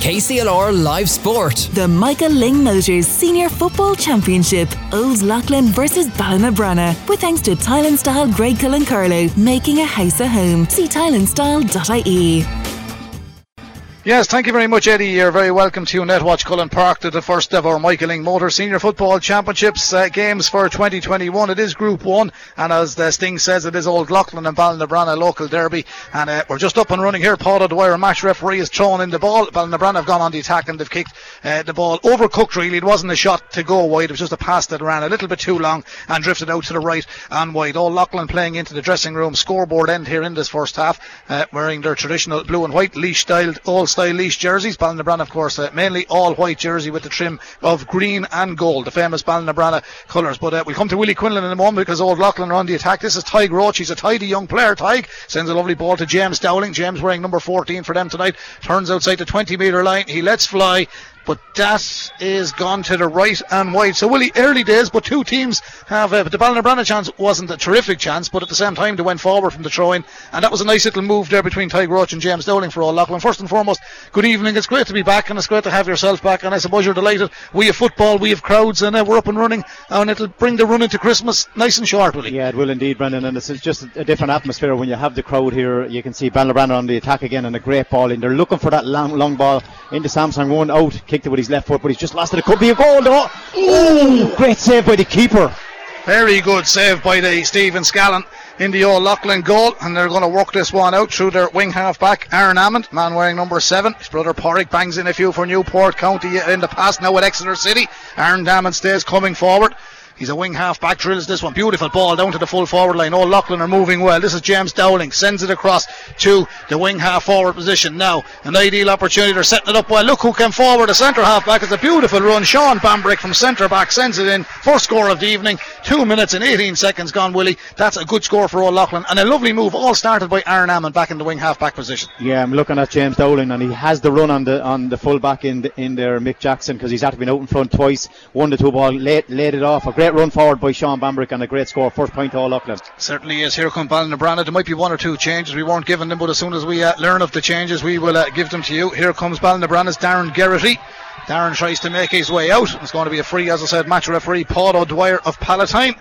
KCLR Live Sport. The Michael Lyng Motors Senior Football Championship. Old Leighlin versus Ballinabranna. With thanks to Tile and Style Greg Cullen Carlow, making a house a home. See tileandstyle.ie. Yes, thank you very much, Eddie. You're very welcome to Netwatch Cullen Park to the first ever Michael Lyng Motor Senior Football Championships uh, games for 2021. It is Group 1, and as the Sting says, it is Old Leighlin and Ballinabranna local derby. And uh, we're just up and running here. Paul O'Dwyer, match referee, is throwing in the ball. Ballinabranna have gone on the attack and they've kicked uh, the ball overcooked, really. It wasn't a shot to go wide, it was just a pass that ran a little bit too long and drifted out to the right and wide. Old Leighlin playing into the dressing room scoreboard end here in this first half, uh, wearing their traditional blue and white leash styled, old style leash jerseys. Ballinabranna, of course, uh, mainly all white jersey with the trim of green and gold, the famous Ballinabranna colours. But uh, we'll come to Willie Quinlan in a moment because Old Leighlin are on the attack. This is Tadhg Roach. He's a tidy young player. Tadhg sends a lovely ball to James Dowling. James wearing number 14 for them tonight. Turns outside the 20 metre line. He lets fly but that is gone to the right and wide. So Willie, early days, but two teams have. Uh, but the Ballinabranna chance wasn't a terrific chance, but at the same time they went forward from the throw-in, and that was a nice little move there between Tadhg Roach and James Dowling for Old Leighlin. First and foremost, good evening. It's great to be back, and it's great to have yourself back. And I suppose you're delighted. We have football, we have crowds, and uh, we're up and running, and it'll bring the run into Christmas nice and short, Willie. Yeah, it will indeed, Brendan. And it's just a different atmosphere when you have the crowd here. You can see Ballinabranna on the attack again, and a great ball in. They're looking for that long, long ball into Sampson. One out, kicked it with his left foot, but he's just lost it. It could be a goal though. Ooh, great save by the keeper. Very good save by the Stephen Scallon in the old Leighlin goal, and they're going to work this one out through their wing half back, Aaron Amond, man wearing number seven. His brother Pádraig bangs in a few for Newport County in the past, now at Exeter City. Aaron Amond stays coming forward. He's a wing half back, drills this one. Beautiful ball down to the full forward line. Old Leighlin are moving well. This is James Dowling. Sends it across to the wing half forward position. Now, an ideal opportunity. They're setting it up well. Look who came forward. The centre half back is a beautiful run. Sean Bambrick from centre back sends it in. First score of the evening. Two minutes and 18 seconds gone, Willie. That's a good score for Old Leighlin. And a lovely move, all started by Aaron Amond back in the wing half back position. Yeah, I'm looking at James Dowling, and he has the run on the on the full back in the, in there, Mick Jackson, because he's had to be out in front twice. Won the two ball, laid, laid it off. A great run forward by Sean Bambrick and a great score. First point to Old Leighlin. Certainly is. Here come Ballinabranna. There might be one or two changes. We weren't given them, but as soon as we uh, learn of the changes, we will uh, give them to you. Here comes Ballinabranna's Darren Gerrity. Darren tries to make his way out. It's going to be a free, as I said, match referee Paul O'Dwyer of Palatine.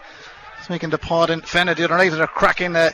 He's making the pod in Fenagh the other night a cracking uh,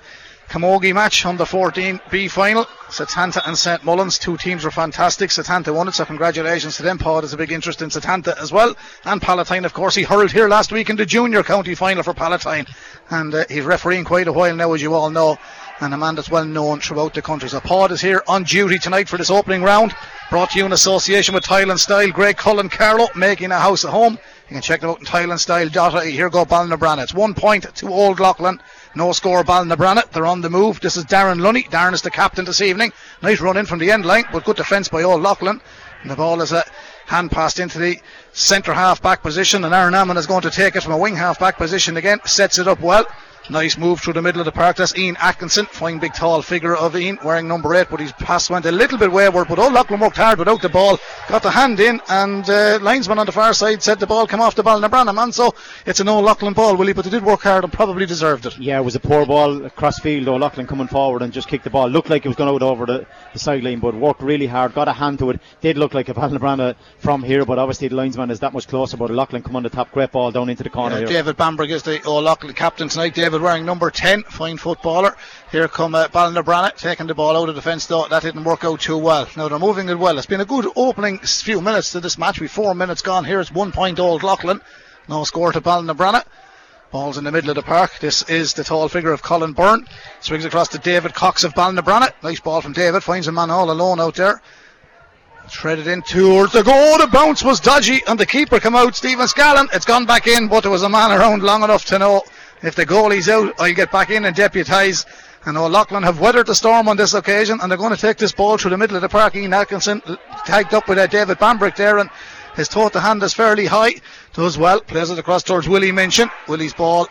Camogie match on the 14B final. Setanta and St Mullins, two teams were fantastic. Setanta won it, so congratulations to them. Pod has a big interest in Setanta as well. And Palatine, of course, he hurled here last week in the junior county final for Palatine. And uh, he's refereeing quite a while now, as you all know. And a man that's well known throughout the country. So Pod is here on duty tonight for this opening round. Brought to you in association with Tile and Style. Greg Cullen Carlow making a house at home. You can check them out in tileandstyle.ie. Here go Ballinabranna. It's one point to Old Leighlin. No score Ballinabranna. They're on the move. This is Darren Lunny. Darren is the captain this evening. Nice run in from the end line, but good defence by Old Leighlin. And the ball is a hand passed into the centre half back position, and Aaron Amond is going to take it from a wing half back position again. Sets it up well. Nice move through the middle of the park. That's Ian Atkinson, fine big tall figure of Ian, wearing number eight, but his pass went a little bit wayward. But Old Leighlin worked hard without the ball, got the hand in, and uh, linesman on the far side said the ball came off the ball. Nabrana man, so it's an Old Leighlin ball, Willie, but they did work hard and probably deserved it. Yeah, it was a poor ball across field. Old Leighlin coming forward and just kicked the ball. Looked like it was going out over the, the sideline, but worked really hard, got a hand to it. Did look like a Ballinabranna from here, but obviously the linesman is that much closer. But Leighlin come on the top, great ball down into the corner. Yeah, David Bambrick is the Old Leighlin captain tonight. David wearing number 10 fine footballer. Here come uh, taking the ball out of defence though. That didn't work out too well. Now they're moving it well. It's been a good opening few minutes to this match. We've four minutes gone. Here it's one point Old Leighlin. No score to Ballinabranna. Ball's in the middle of the park. This is the tall figure of Colin Byrne. Swings across to David Cox of Ballinabranna. Nice ball from David. Finds a man all alone out there. Threaded in towards the goal. The bounce was dodgy and the keeper come out. Stephen Scallon. It's gone back in, but there was a man around long enough to know if the goalie's out, I'll get back in and deputise. And O'Loughlin have weathered the storm on this occasion, and they're going to take this ball through the middle of the park. Ian Atkinson tagged up with uh, David Bambrick there, and his total hand is fairly high. Does well, plays it across towards Willie Minchin. Willie's ball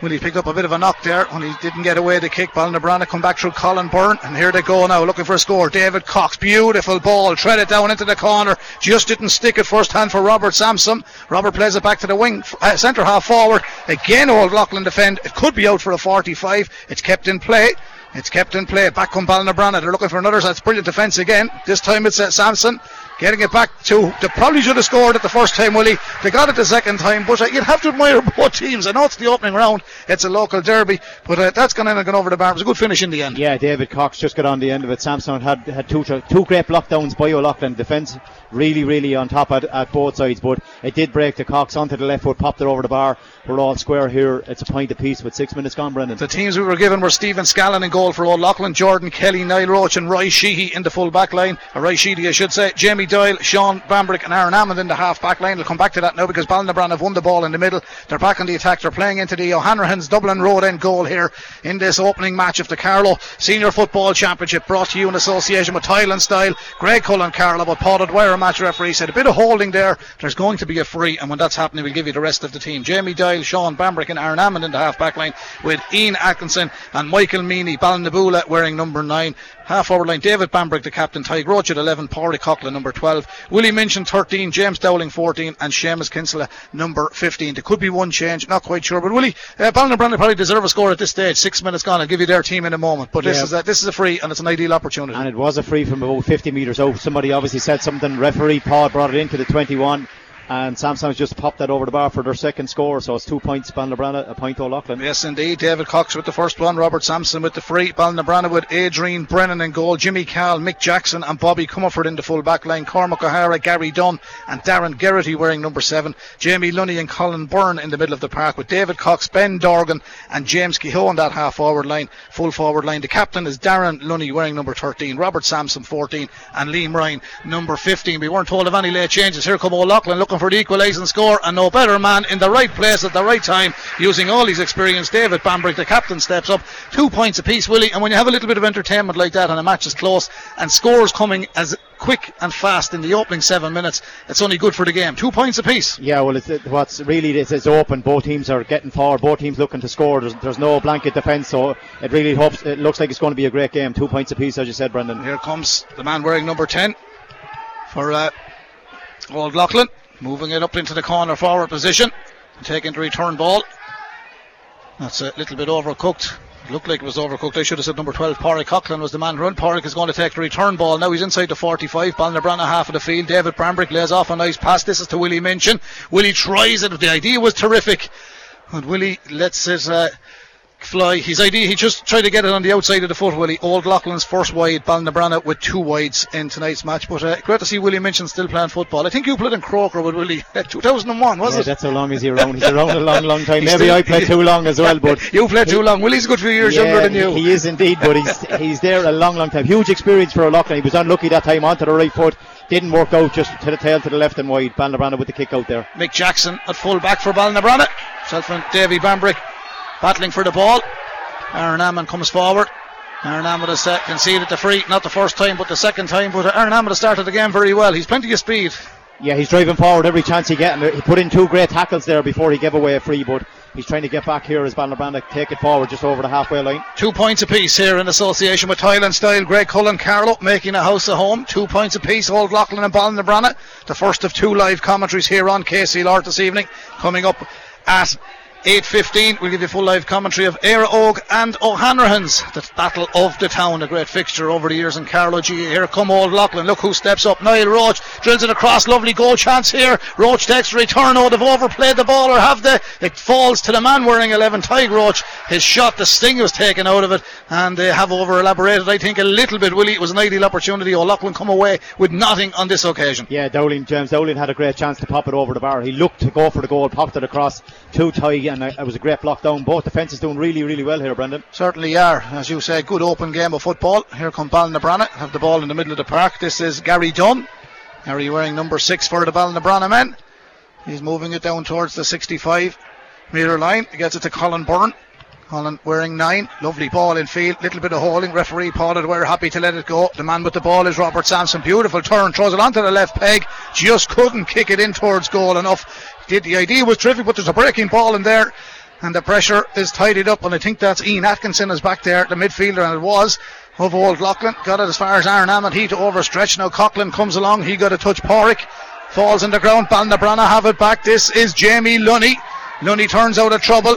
well, he picked up a bit of a knock there when he didn't get away the kick. Ballinabranna come back through Colin Byrne, and here they go now, looking for a score. David Cox, beautiful ball, tread it down into the corner, just didn't stick it first hand for Robert Sampson. Robert plays it back to the wing, uh, centre half forward. Again, Old Leighlin defend. It could be out for a 45. It's kept in play. It's kept in play. Back come Ballinabranna. They're looking for another. That's brilliant defence again. This time it's uh, Sampson. Getting it back to. They probably should have scored it the first time, Willie. They got it the second time, but uh, you'd have to admire both teams. I know it's the opening round, it's a local derby, but uh, that's gone in and gone over the bar. It was a good finish in the end. Yeah, David Cox just got on the end of it. Sampson had had two two great lockdowns by O'Loughlin. Defence really, really on top at, at both sides, but it did break the Cox onto the left foot, popped it over the bar. We're all square here. It's a point apiece with six minutes gone, Brendan. The teams we were given were Stephen Scallon in goal for O'Loughlin, Jordan Kelly, Niall Roach, and Roy Sheehy in the full back line. Or Roy Sheehy, I should say. Jamie Doyle, Sean Bambrick, and Aaron Hammond in the half back line. We'll come back to that now because Ballinabrand have won the ball in the middle. They're back on the attack. They're playing into the O'Hanrahan's Dublin Road end goal here in this opening match of the Carlow Senior Football Championship brought to you in association with Tile and Style. Greg Cullen Carlow, but Paul Dwyer, match referee, said a bit of holding there. There's going to be a free, and when that's happening, we'll give you the rest of the team. Jamie Doyle, Sean Bambrick, and Aaron Hammond in the half back line with Ian Atkinson and Michael Meany, Ballinabula wearing number nine. Half forward line, David Bambrick, the captain, Ty Roach at 11, Paulie Coughlin, number 12, Willie Minchin, 13, James Dowling, 14, and Seamus Kinsella, number 15. There could be one change, not quite sure, but Willie, uh, Ballinabrand probably deserve a score at this stage. Six minutes gone, I'll give you their team in a moment, but this is a, this is a free and it's an ideal opportunity. And it was a free from about 50 metres out. Somebody obviously said something. Referee Paul brought it into the 21. And Sampson's just popped that over the bar for their second score. So it's two points, Balnabrana, a point O'Loughlin. Yes, indeed. David Cox with the first one. Robert Sampson with the free. Balnabrana with Adrian Brennan in goal. Jimmy Cal, Mick Jackson, and Bobby Comerford in the full back line. Cormac O'Hara, Gary Dunn, and Darren Gerrity wearing number seven. Jamie Lunny and Colin Byrne in the middle of the park with David Cox, Ben Dorgan, and James Kehoe on that half forward line, full forward line. The captain is Darren Lunny wearing number 13. Robert Sampson 14, and Liam Ryan number 15. We weren't told of any late changes. Here come O'Loughlin looking for the equalising score, and no better man in the right place at the right time, using all his experience. David Bambrick, the captain, steps up. Two points apiece, Willie. And when you have a little bit of entertainment like that and a match is close and scores coming as quick and fast in the opening seven minutes, it's only good for the game. Two points apiece. Yeah, well, it's, it, what's really it's, it's open. Both teams are getting forward. Both teams looking to score. There's, there's no blanket defence, so it really hopes. It looks like it's going to be a great game. Two points apiece, as you said, Brendan. Here comes the man wearing number 10 for uh, Old Leighlin. Moving it up into the corner forward position. Taking the return ball. That's a little bit overcooked. Looked like it was overcooked. I should have said number 12. Pádraig Coughlin was the man run. Pádraig is going to take the return ball. Now he's inside the 45. Balnabrana half of the field. David Bambrick lays off a nice pass. This is to Willie Minchin. Willie tries it. The idea was terrific. And Willie lets it uh, fly. His idea, he just tried to get it on the outside of the foot, Willie. Old Leighlin's first wide, Balnabrana with two wides in tonight's match. But uh, great to see Willie Minchin still playing football. I think you played in Croker with Willie uh, 2001, was Yeah, it? that's how long is he around. He's around a long, long time. He's Maybe still- I played too long as well, but you played too long. Willie's a good few years Yeah, younger than you. He is indeed, but he's he's there a long, long time. Huge experience for O'Loughlin. He was unlucky that time onto the right foot. Didn't work out just to the tail to the left and wide. Balnabrana with the kick out there. Mick Jackson at full back for Balnabrana. Self and Davy Bambrick battling for the ball. Aaron Hammond comes forward. Aaron Hammond has uh, conceded the free, not the first time, but the second time. But Aaron Hammond has started the game very well. He's plenty of speed. Yeah, he's driving forward every chance he gets. He put in two great tackles there before he gave away a free, but he's trying to get back here as Balnabrana take it forward just over the halfway line. Two points apiece here in association with Tile and Style. Greg Cullen Carlow making a house of home. Two points apiece. Old Leighlin and Balnabrana. The first of two live commentaries here on KCLR this evening. Coming up at 8.15 we'll give you full live commentary of Éire Óg and O'Hanrahan's the battle of the town a great fixture over the years in Carlow. G here come Old Leighlin look who steps up. Niall Roach drills it across. Lovely goal chance here. Roach takes return. Oh they've overplayed the ball or have they? It falls to the man wearing 11 Tadhg Roach his shot the sting was taken out of it and they have over elaborated I think a little bit. Willie it was an ideal opportunity. O'Loughlin come away with nothing on this occasion. Yeah, Dowling, James Dowling had a great chance to pop it over the bar. He looked to go for the goal, popped it across to Ty, and it was a great block down. Both defences doing really, really well here, Brendan. Certainly are. As you say, good open game of football. Here come Balnabrana. Have the ball in the middle of the park. This is Gary Dunn. Gary wearing number six for the Balnabrana men. He's moving it down towards the 65 metre line. He gets it to Colin Byrne. Colin wearing nine. Lovely ball in field. Little bit of holding. Referee Paul We're happy to let it go. The man with the ball is Robert Sampson. Beautiful turn. Throws it onto the left peg. Just couldn't kick it in towards goal enough. Did the idea was terrific, but there's a breaking ball in there. And the pressure is tidied up, and I think that's Ian Atkinson is back there, the midfielder, and it was of Old Leighlin. Got it as far as Aaron Hammond, he to overstretch. Now Coughlin comes along, he got a touch. Pádraig falls in the ground. Balnabrana have it back. This is Jamie Lunny. Lunny turns out of trouble.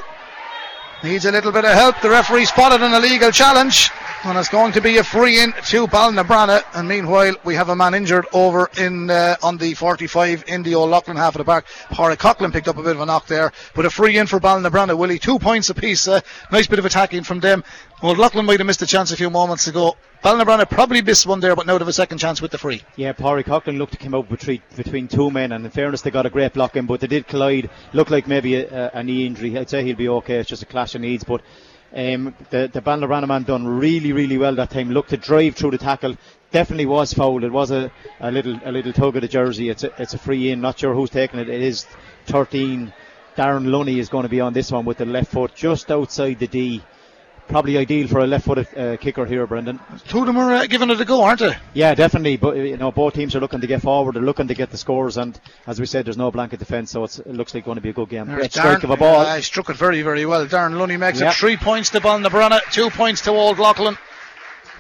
Needs a little bit of help. The referee spotted an illegal challenge. And it's going to be a free in to Ballinabranna. And meanwhile, we have a man injured over in uh, on the 45 in the O'Loughlin half of the park. Pádraig Coughlin picked up a bit of a knock there. But a free in for Ballinabranna, Willie. Two points apiece. Uh, nice bit of attacking from them. O'Loughlin might have missed a chance a few moments ago. Ballinabranna probably missed one there, but now they have a second chance with the free. Yeah, Pádraig Coughlin looked to come out between, between two men, and in fairness, they got a great block in, but they did collide. Looked like maybe a, a, a knee injury. I'd say he'll be okay. It's just a clash of needs, but um, the the Ballinabranna man done really really well that time. Looked to drive through the tackle. Definitely was fouled. It was a, a little a little tug of the jersey. It's a, it's a free in. Not sure who's taking it. It is 13. Darren Lunny is going to be on this one with the left foot just outside the D probably ideal for a left-footed uh, kicker here, Brendan. Two of them are uh, giving it a go, aren't they? Yeah, definitely. But you know, both teams are looking to get forward. They're looking to get the scores, and as we said, there's no blanket defence, so it looks like going to be a good game. Great strike of a ball. Struck it very, very well. Darren Lunny makes yep. it three points to Ballinabranna, two points to Old Leighlin.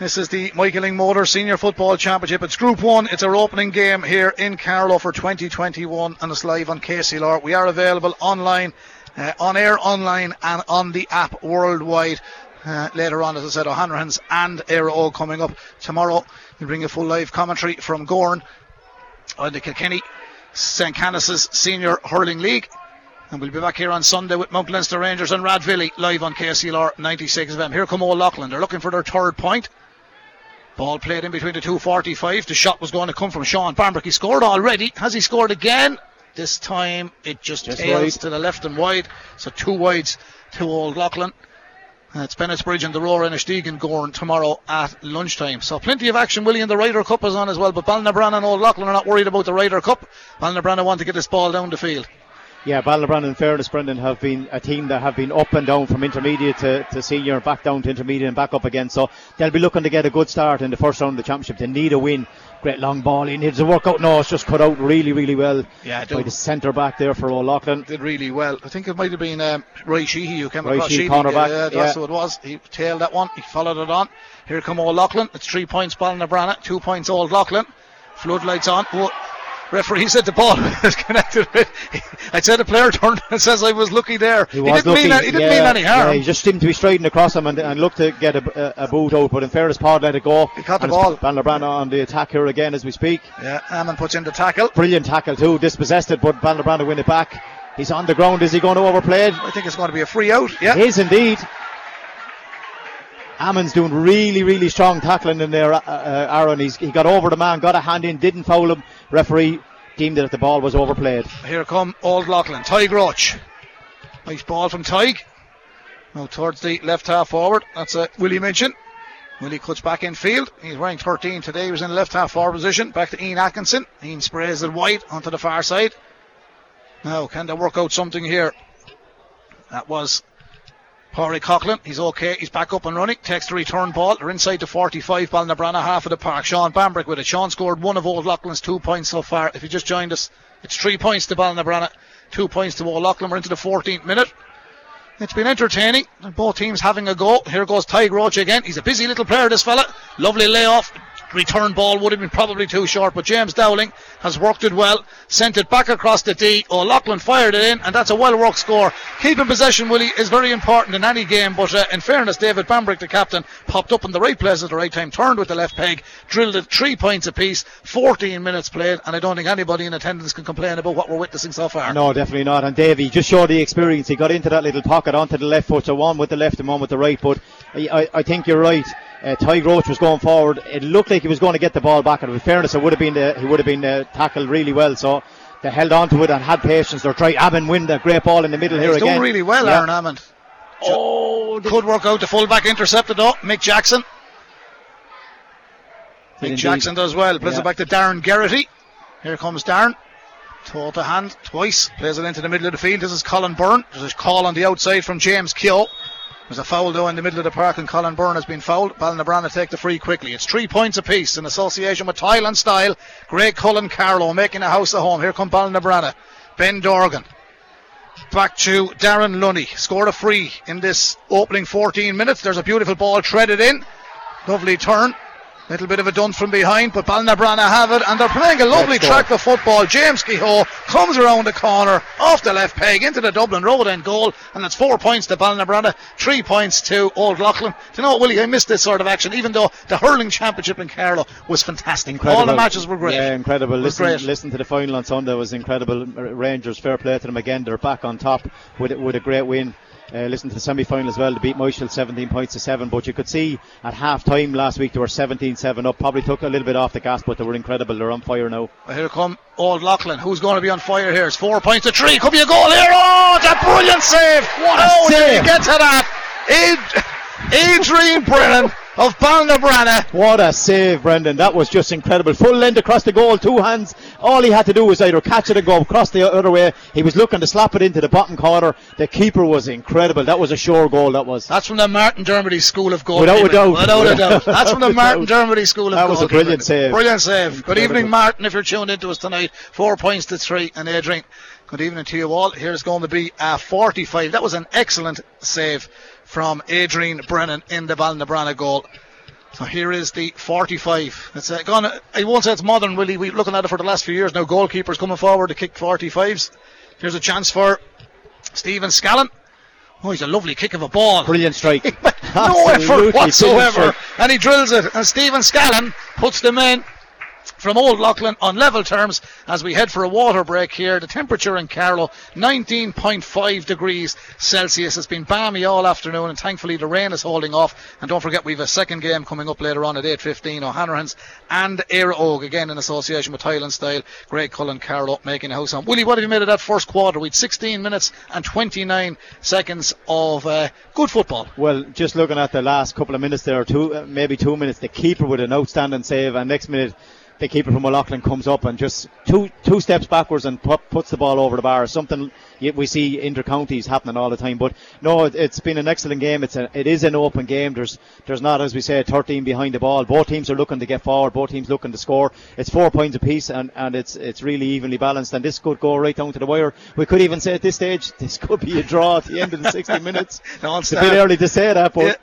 This is the Michael Lyng Motor Senior Football Championship. It's Group 1. It's our opening game here in Carlow for 2021 and it's live on KCLR. We are available online, uh, on air, online and on the app worldwide. Uh, later on, as I said, O'Hanrahan's and Éire Óg coming up tomorrow. We'll bring a full live commentary from Gowran on the Kilkenny St. Canice's Senior Hurling League. And we'll be back here on Sunday with Mount Leinster Rangers and Rathvilly live on KCLR 96 FM. Here come Old Leighlin. They're looking for their third point. Ball played in between the 245. The shot was going to come from Sean Bambrick. He scored already. Has he scored again? This time it just, just tails to the left and wide. So two wides to Old Leighlin. Uh, it's Bennettsbridge and the Rower-Inistioge in Gowran tomorrow at lunchtime. So plenty of action. Willie and the Ryder Cup is on as well, but Ballinabranna and Old Leighlin are not worried about the Ryder Cup. Ballinabranna want to get this ball down the field. Yeah, Ballinabranna in fairness, Brendan, have been a team that have been up and down from intermediate to, to senior, back down to intermediate and back up again. So they'll be looking to get a good start in the first round of the championship. They need a win. Great long ball. He needs a work out. No, it's just cut out really, really well yeah, by the centre back there for O'Loughlin. Did really well. I think it might have been um, Ray Sheehy who came Ray across Sheehy, cornerback. Yeah, that's yeah. what it was. He tailed that one. He followed it on. Here come O'Loughlin. It's three points Ballinabranna, two points Old Leighlin. Floodlights on. Oh, referee said the ball was connected with. I said the player turned and says I was lucky there. He, he didn't, mean, he didn't yeah, mean any harm. Yeah, he just seemed to be striding across him and, and looked to get a, a, a, boot out. But in fairness, Pod let it go. He caught the ball. Ballinabranna on the attack here again as we speak. Yeah, Amond puts in the tackle. Brilliant tackle too. Dispossessed it, but Ballinabranna win it back. He's on the ground. Is he going to overplay it? I think it's going to be a free out. Yeah, it is indeed. Amond's doing really, really strong tackling in there, uh, uh, Aaron. He's, he got over the man, got a hand in, didn't foul him. Referee deemed that the ball was overplayed. Here come Old Leighlin. Tadhg Roach. Nice ball from Tadhg. Now towards the left half forward. That's a Willie Minchin. Willie cuts back in field. He's wearing 13 today. He was in the left half forward position. Back to Ian Atkinson. Ian sprays it wide onto the far side. Now, can they work out something here? That was Pádraig Coughlin, he's okay. He's back up and running. Takes the return ball. They're inside the 45. Ballinabranna, half of the park. Sean Bambrick with it. Sean scored one of Old Leighlin's two points so far. If you just joined us, it's three points to Ballinabranna, two points to Old Leighlin. We're into the 14th minute. It's been entertaining. Both teams having a go. Here goes Tadhg Roach again. He's a busy little player, this fella. Lovely layoff return ball would have been probably too short, but James Dowling has worked it well, sent it back across the D. O'Loughlin fired it in, and that's a well worked score. Keeping possession, Willie, is very important in any game, but uh, in fairness, David Bambrick, the captain, popped up in the right place at the right time, turned with the left peg, drilled it three points apiece, 14 minutes played, and I don't think anybody in attendance can complain about what we're witnessing so far. No, definitely not. And Davey just showed the experience. He got into that little pocket onto the left foot, so one with the left and one with the right, but I, I think you're right uh, Tadhg Roach was going forward. It looked like he was going to get the ball back, and in fairness, it would have been the, he would have been uh, tackled really well. So they held on to it and had patience. They're trying. Amond win the great ball in the middle He's here again. again. He's really well, yeah. Aaron Amond. Oh, could work out. The fullback intercepted though. Mick Jackson. Mick Indeed. Jackson does well. Plays yeah. it back to Darren Geraghty. Here comes Darren. Toe to hand twice. Plays it into the middle of the field. This is Colin Byrne. There's a call on the outside from James Keogh. There's a foul though in the middle of the park and Colin Byrne has been fouled. Ballinabranna take the free quickly. It's three points apiece in association with Tile and Style. Greg Cullen Carlow making a house at home. Here come Ballinabranna. Ben Dorgan. Back to Darren Lunny. Scored a free in this opening 14 minutes. There's a beautiful ball threaded in. Lovely turn. Little bit of a done from behind, but Balnabrana have it, and they're playing a lovely track of football. James Kehoe comes around the corner, off the left peg, into the Dublin Road end goal, and it's four points to Balnabrana, three points to Old Leighlin. Do you know what, Willie? I missed this sort of action, even though the hurling championship in Carlow was fantastic. All the matches were great. Yeah, incredible. Listen, great. listen to the final on Sunday. It was incredible. Rangers, fair play to them again. They're back on top with, with a great win. Uh, listen to the semi final as well to beat Moishel 17 points to 7. But you could see at half time last week they were 17 7 up. Probably took a little bit off the gas, but they were incredible. They're on fire now. Well, Here come Old Leighlin, Who's going to be on fire here? It's four points to three. Could be a goal here. Oh, it's a brilliant save. What a oh, did save. get to that? Ad- Adrian Brennan of Balnabrana. What a save, Brendan. That was just incredible. Full length across the goal, two hands. All he had to do was either catch it and go across the other way. He was looking to slap it into the bottom corner. The keeper was incredible. That was a sure goal, that was. That's from the Martin Dermody School of Goalkeeping. Without a doubt. Without a doubt. That's from the Martin. Dermody School of That was a brilliant save. Brilliant save. Good evening, Martin, if you're tuned into us tonight. Four points to three. And Adrian, good evening to you all. Here's going to be a 45. That was an excellent save from Adrian Brennan in the Balnabrana goal. So here is the 45. It's uh, gone. I won't say it's modern, Willie. We're looking at it for the last few years now. Goalkeepers coming forward to kick 45s. Here's a chance for Stephen Scallon. Oh, he's a lovely kick of a ball. Brilliant strike. no Absolutely effort whatsoever. And he drills it. And Stephen Scallon puts them in from Old Leighlin on level terms as we head for a water break here. The temperature in Carlow 19.5 degrees Celsius. It's been balmy all afternoon and thankfully the rain is holding off. And don't forget we've a second game coming up later on at 8.15 O'Hanrahan's and Éire Óg again in association with Tile and Style. Great Cullen Carlow making a house on. Willie, what have you made of that first quarter? We'd 16 minutes and 29 seconds of uh, good football. Well, just looking at the last couple of minutes there, two uh, maybe two minutes, the keeper with an outstanding save, and next minute the keeper from O'Loughlin comes up and just two two steps backwards and pu- puts the ball over the bar. Something we see inter-counties happening all the time. But no, it, it's been an excellent game. It's a, it is an open game. There's there's not, as we say, 13 behind the ball. Both teams are looking to get forward. Both teams looking to score. It's four points apiece, and, and it's it's really evenly balanced. And this could go right down to the wire. We could even say at this stage this could be a draw at the end of the 60 minutes. No, it's It's a bit early to say that, but. Yeah.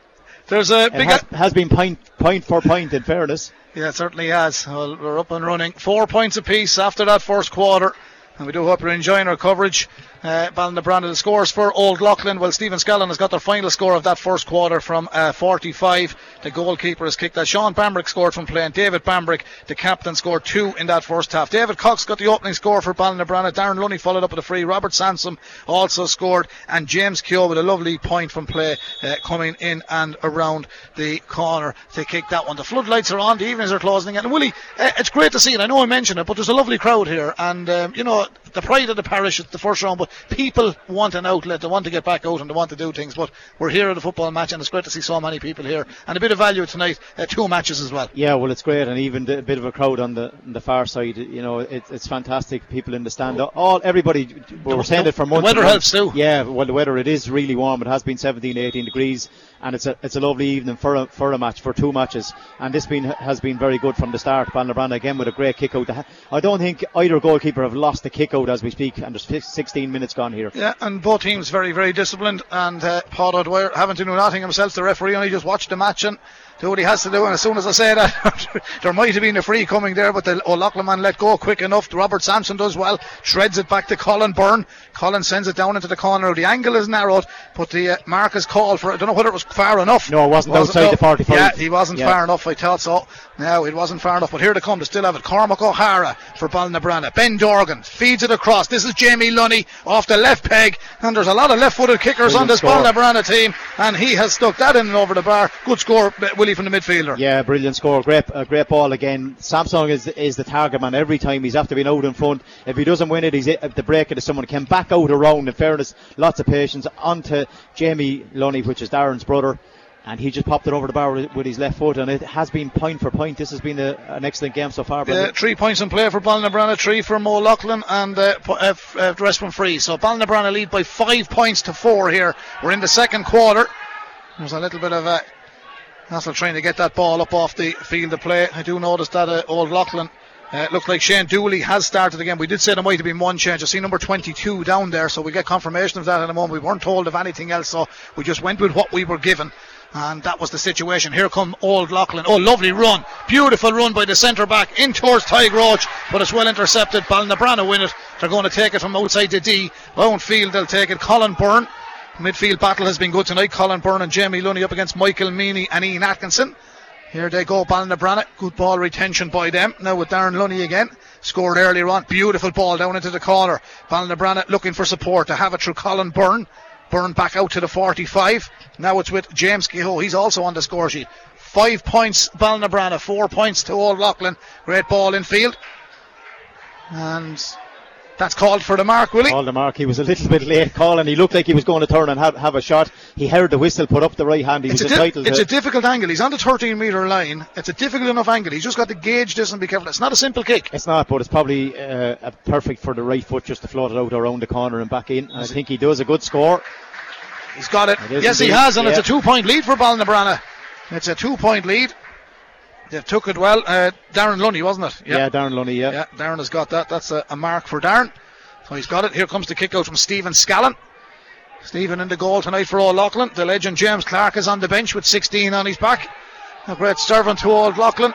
There's a big. has, has been point, point for point, in fairness. Yeah, it certainly has. Well, we're up and running. Four points apiece after that first quarter. And we do hope you're enjoying our coverage. Uh, the scores for Old Leighlin. Well, Stephen Scallon has got their final score of that first quarter from uh, 45. The goalkeeper has kicked that. Sean Bambrick scored from playing. David Bambrick, the captain, scored two in that first half. David Cox got the opening score for Ballinabranna. Darren Lunny followed up with a free. Robert Sampson also scored. And James Keogh with a lovely point from play uh, coming in and around the corner to kick that one. The floodlights are on. The evenings are closing. And Willie, uh, it's great to see it. I know I mentioned it, but there's a lovely crowd here. And, um, you know, the pride of the parish at the first round, but people want an outlet. They want to get back out and they want to do things. But we're here at a football match, and it's great to see so many people here. And a bit of value tonight, uh, two matches as well. Yeah, well, it's great, and even the, a bit of a crowd on the on the far side. You know, it, it's fantastic. People in the stand, all everybody. We were saying it for the months. weather and months. helps too. Yeah, well, the weather it is really warm. It has been 17, 18 degrees, and it's a it's a lovely evening for a, for a match for two matches. And this been has been very good from the start. Balnabranda again with a great kick out. I don't think either goalkeeper have lost the kick out as we speak, and there's 16 minutes gone here. Yeah, and both teams very, very disciplined. And uh, Paul O'Dwyer having to do nothing himself. The referee only just watched the match and do what he has to do. And as soon as I say that, there might have been a free coming there, but the O'Loughlin man let go quick enough. Robert Sampson does well, shreds it back to Colin Byrne. Colin sends it down into the corner. The angle is narrowed, but the uh, mark is called for. I don't know whether it was far enough. No, it wasn't outside the 45. Yeah, he wasn't Yeah. far enough. I thought so. No, it wasn't far enough. But here they come. They still have it. Cormac O'Hara for Balnabrana. Ben Dorgan feeds it across. This is Jamie Lunny off the left peg. And there's a lot of left-footed kickers on this score. Balnabrana team. And he has stuck that in and over the bar. Good score, uh, From the midfielder. Yeah, brilliant score. Great, a great ball again. Sampson is is the target man every time. He's after being out in front. If he doesn't win it, he's at the break it to someone. Came back out around. In fairness, lots of patience. Onto Jamie Lunny, which is Darren's brother. And he just popped it over the bar with, with his left foot, and it has been point for point. This has been a, an excellent game so far. Uh, three points in play for Balnabrana, three for Mo Loughlin, and uh, uh, uh, the rest from free. So Balnabrana lead by five points to four here. We're in the second quarter. There's a little bit of a hassle trying to get that ball up off the field of play. I do notice that uh, Old Leighlin Uh, looks like Shane Dooley has started again. We did say there might have been one change. I see number 22 down there, so we get confirmation of that in a moment. We weren't told of anything else, so we just went with what we were given. And that was the situation. Here come Old Leighlin. Oh, lovely run. Beautiful run by the centre back in towards Tadhg Roach, but it's well intercepted. Ballinabranna win it. They're going to take it from outside the D. Lone field, they'll take it. Colin Byrne. Midfield battle has been good tonight. Colin Byrne and Jamie Lunny up against Michael Meany and Ian Atkinson. Here they go, Ballinabranna. Good ball retention by them. Now with Darren Lunny again. Scored earlier on. Beautiful ball down into the corner. Ballinabranna looking for support to have it through Colin Byrne. Byrne back out to the 45. Now it's with James Kehoe. He's also on the score sheet. Five points, Ballinabranna. Four points to Old Leighlin. Great ball in field. And that's called for the mark, will he? Called the mark. He was a little bit late calling. He looked like he was going to turn and have, have a shot. He heard the whistle, put up the right hand. He it's was a di- entitled it's a difficult angle. He's on the 13 metre line. It's a difficult enough angle. He's just got to gauge this and be careful. It's not a simple kick. It's not, but it's probably uh, perfect for the right foot just to float it out around the corner and back in. And I think he does a good score. He's got it. It yes, he has, and it's a two point lead for Ballinabranna. It's a two point lead. They took it well. Uh, Darren Lunny, wasn't it? Yeah, Darren Lunny, yeah. Yeah, Darren has got that. That's a, a mark for Darren. So he's got it. Here comes the kick out from Stephen Scallon. Stephen in the goal tonight for Old Leighlin. The legend James Clark is on the bench with 16 on his back. A great servant to Old Leighlin.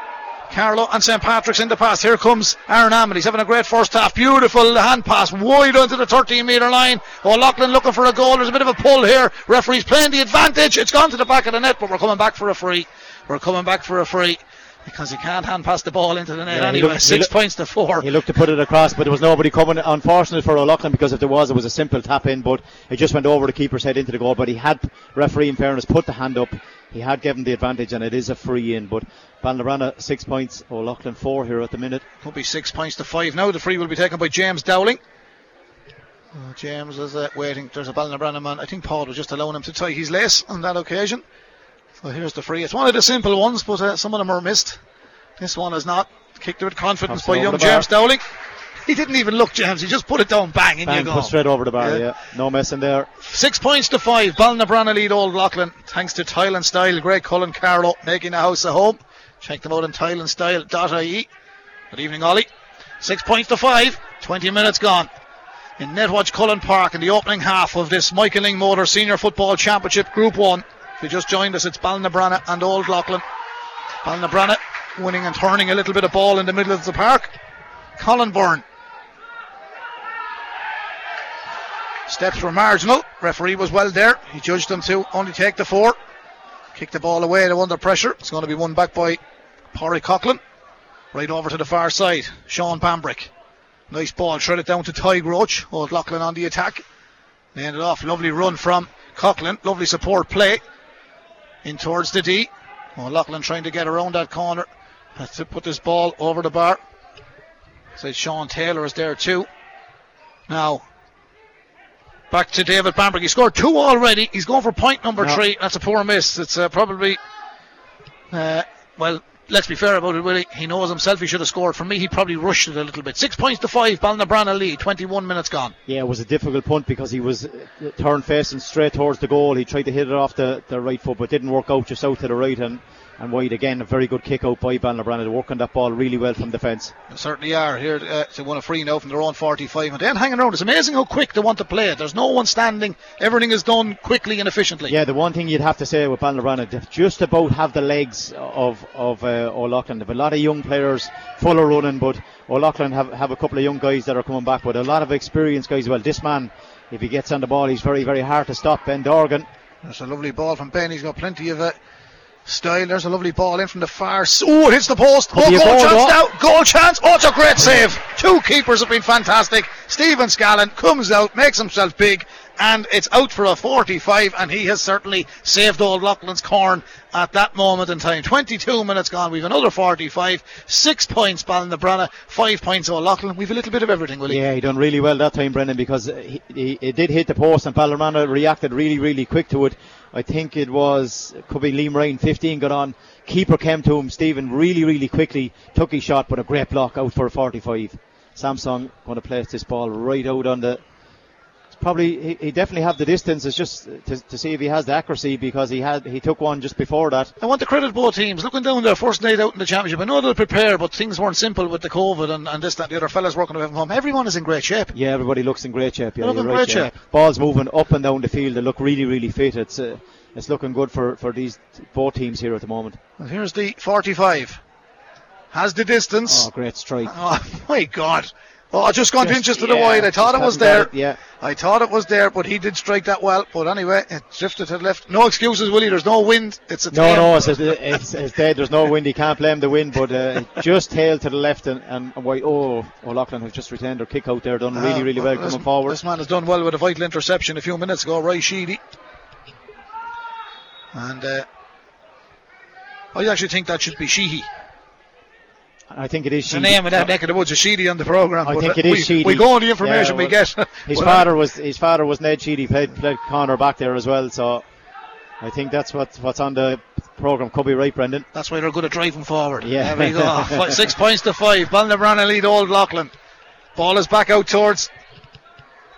Carlow and St. Patrick's in the pass. Here comes Aaron Amond. He's having a great first half. Beautiful hand pass wide onto the 13 metre line. O'Loughlin looking for a goal. There's a bit of a pull here. Referee's playing the advantage. It's gone to the back of the net, but we're coming back for a free. We're coming back for a free because he can't hand pass the ball into the net Yeah, anyway. looked- Six looked- points to four. He looked to put it across, but there was nobody coming. Unfortunate for O'Loughlin because if there was, it was a simple tap in, but it just went over the keeper's head into the goal. But he had, referee in fairness, put the hand up. He had given the advantage, and it is a free in. But Ballinabranna six points, O'Loughlin four here at the minute. Could be six points to five now. The free will be taken by James Dowling. Uh, James is uh, waiting. There's a Ballinabranna man. I think Paul was just allowing him to tie his lace on that occasion. So here's the free. It's one of the simple ones, but uh, some of them are missed. This one is not. Kicked with confidence by young. James Dowling. He didn't even look, James. He just put it down, bang, in you go. straight over the bar, Yeah. yeah. No messing there. Six points to five. Ballinabranna lead Old Leighlin. Thanks to Tile and Style. Greg Cullen Carlow making the house a home. Check them out on tileandstyle.ie. Good evening, Ollie. Six points to five. 20 minutes gone. In Netwatch Cullen Park in the opening half of this Michael Lyng Motor Senior Football Championship Group 1. You just joined us, it's Ballinabranna and Old Leighlin. Ballinabranna winning and turning a little bit of ball in the middle of the park. Colin Byrne Steps were marginal. Referee was well there. He judged them to only take the four. Kick the ball away. They're under pressure. It's going to be won back by Porry Coughlin. Right over to the far side. Sean Bambrick. Nice ball. Shredded down to Ty Roach. Old Leighlin on the attack. They ended off. Lovely run from Coughlin. Lovely support play. In towards the D. Loughlin trying to get around that corner. Has to put this ball over the bar. Said Sean Taylor is there too. Now Back to David Bambrick. He scored two already. He's going for point number No. three. That's a poor miss. It's uh, probably, uh, well, let's be fair about it, Willie. He knows himself he should have scored. For me, he probably rushed it a little bit. Six points to five. Ballinabranna lead. 21 minutes gone. Yeah, it was a difficult punt because he was uh, turned facing straight towards the goal. He tried to hit it off the, the right foot, but didn't work out just out to the right and, and wide again. A very good kick out by Ballinabranna. They work on that ball really well from defence. They certainly are here uh, to win a free now from their own 45. And then hanging around. It's amazing how quick they want to play it. There's no one standing. Everything is done quickly and efficiently. Yeah, the one thing you'd have to say with Ballinabranna, they just about have the legs of of uh, O'Loughlin. They've a lot of young players full of running, but O'Loughlin have, have a couple of young guys that are coming back, but a lot of experienced guys. as Well, this man, if he gets on the ball, he's very, very hard to stop. Ben Dorgan. That's a lovely ball from Ben. He's got plenty of uh, style. There's a lovely ball in from the far. Oh, it hits the post. Oh, goal chance now. Goal chance. Oh, it's a great save. Two keepers have been fantastic. Stephen Scallon comes out, makes himself big, and it's out for a 45. And he has certainly saved Old Leighlin's corn at that moment in time. 22 minutes gone. We've another 45. Six points, Ballinabranna. Five points, Old Leighlin. We've a little bit of everything, will he? Yeah, he done really well that time, Brendan, because he, he, it did hit the post and Ballermana reacted really, really quick to it. I think it was, could be Liam Ryan, 15 got on. Keeper came to him, Stephen, really, really quickly took his shot, but a great block out for a 45. Sampson going to place this ball right out on the. Probably he, he definitely have the distance. It's just to, to see if he has the accuracy because he had he took one just before that. I want to credit both teams. Looking down their first night out in the championship, I know they'll prepare, but things weren't simple with the COVID and, and this, that, the other fellas working away from home. Everyone is in great shape. Yeah, everybody looks in great shape. Yeah, They look you're in right, great yeah. shape. Balls moving up and down the field. They look really, really fit. It's uh, it's looking good for, for these both teams here at the moment. And here's the 45. Has the distance. Oh, great strike. Oh, my God. Oh, I just gone Just- inches to the yeah, wide. I thought it was there. it, yeah. I thought it was there, but he did strike that well. But anyway, it drifted to the left. No excuses, Willie. There's no wind. It's a No, tail. no, it's, it's, it's dead. There's no wind. He can't blame the wind, but uh, just tailed to the left. And, and why? Oh, O'Loughlin have just retained their kick out there. Done really, Uh, really well this, coming forward. This man has done well with a vital interception a few minutes ago, Roy Sheedy. And uh, I actually think that should be Sheehy. I think it is. The name of that neck of the woods is Sheedy on the programme. I think it is we, Sheedy. We go on the information Yeah, we get. His But, father was his father was Ned Sheedy, played, played corner back there as well. So I think that's what what's on the program. Could be right, Brendan. That's why they're good at driving forward. Yeah. There we go. Fi- Six points to five. Balnabrana lead Old Leighlin. Ball is back out towards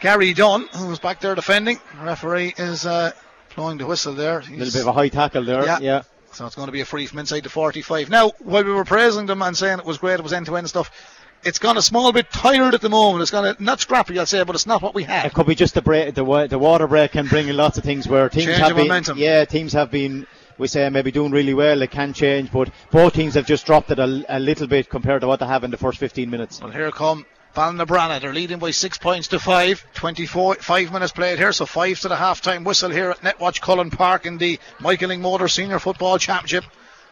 Gary Dunn, who's back there defending. The referee is uh, blowing the whistle there. A little bit of a high tackle there. Yeah. Yeah. So it's going to be a free from inside the 45. Now, while we were praising them and saying it was great, it was end to end stuff, it's gone a small bit tired at the moment. It's gone a, not scrappy, I'll say, but it's not what we had. It could be just the break, the, the water break can bring in lots of things where teams Change have been, momentum. yeah, teams have been, we say maybe doing really well. It can change, but both teams have just dropped it a, a little bit compared to what they have in the first 15 minutes. Well, here come Balnabrana. They're leading by six points to five. 24, five minutes played here, so five to the half time whistle here at Netwatch Cullen Park in the Michael Lyng Motor Senior Football Championship.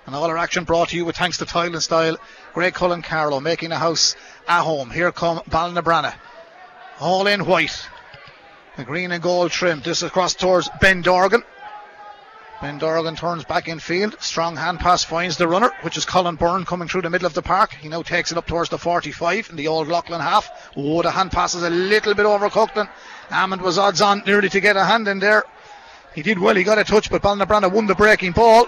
And all our action brought to you with thanks to Tile and Style. Greg Cullen Carlow making the house at home. Here come Balnabrana. All in white. The green and gold trim. This across towards Ben Dorgan. Ben Dorgan turns back in field. Strong hand pass finds the runner, which is Colin Byrne coming through the middle of the park. He now takes it up towards the 45 in the old Leighlin half. Oh, the hand pass is a little bit overcooked and Hammond was odds on nearly to get a hand in there. He did well, he got a touch, but Balnabrana won the breaking ball.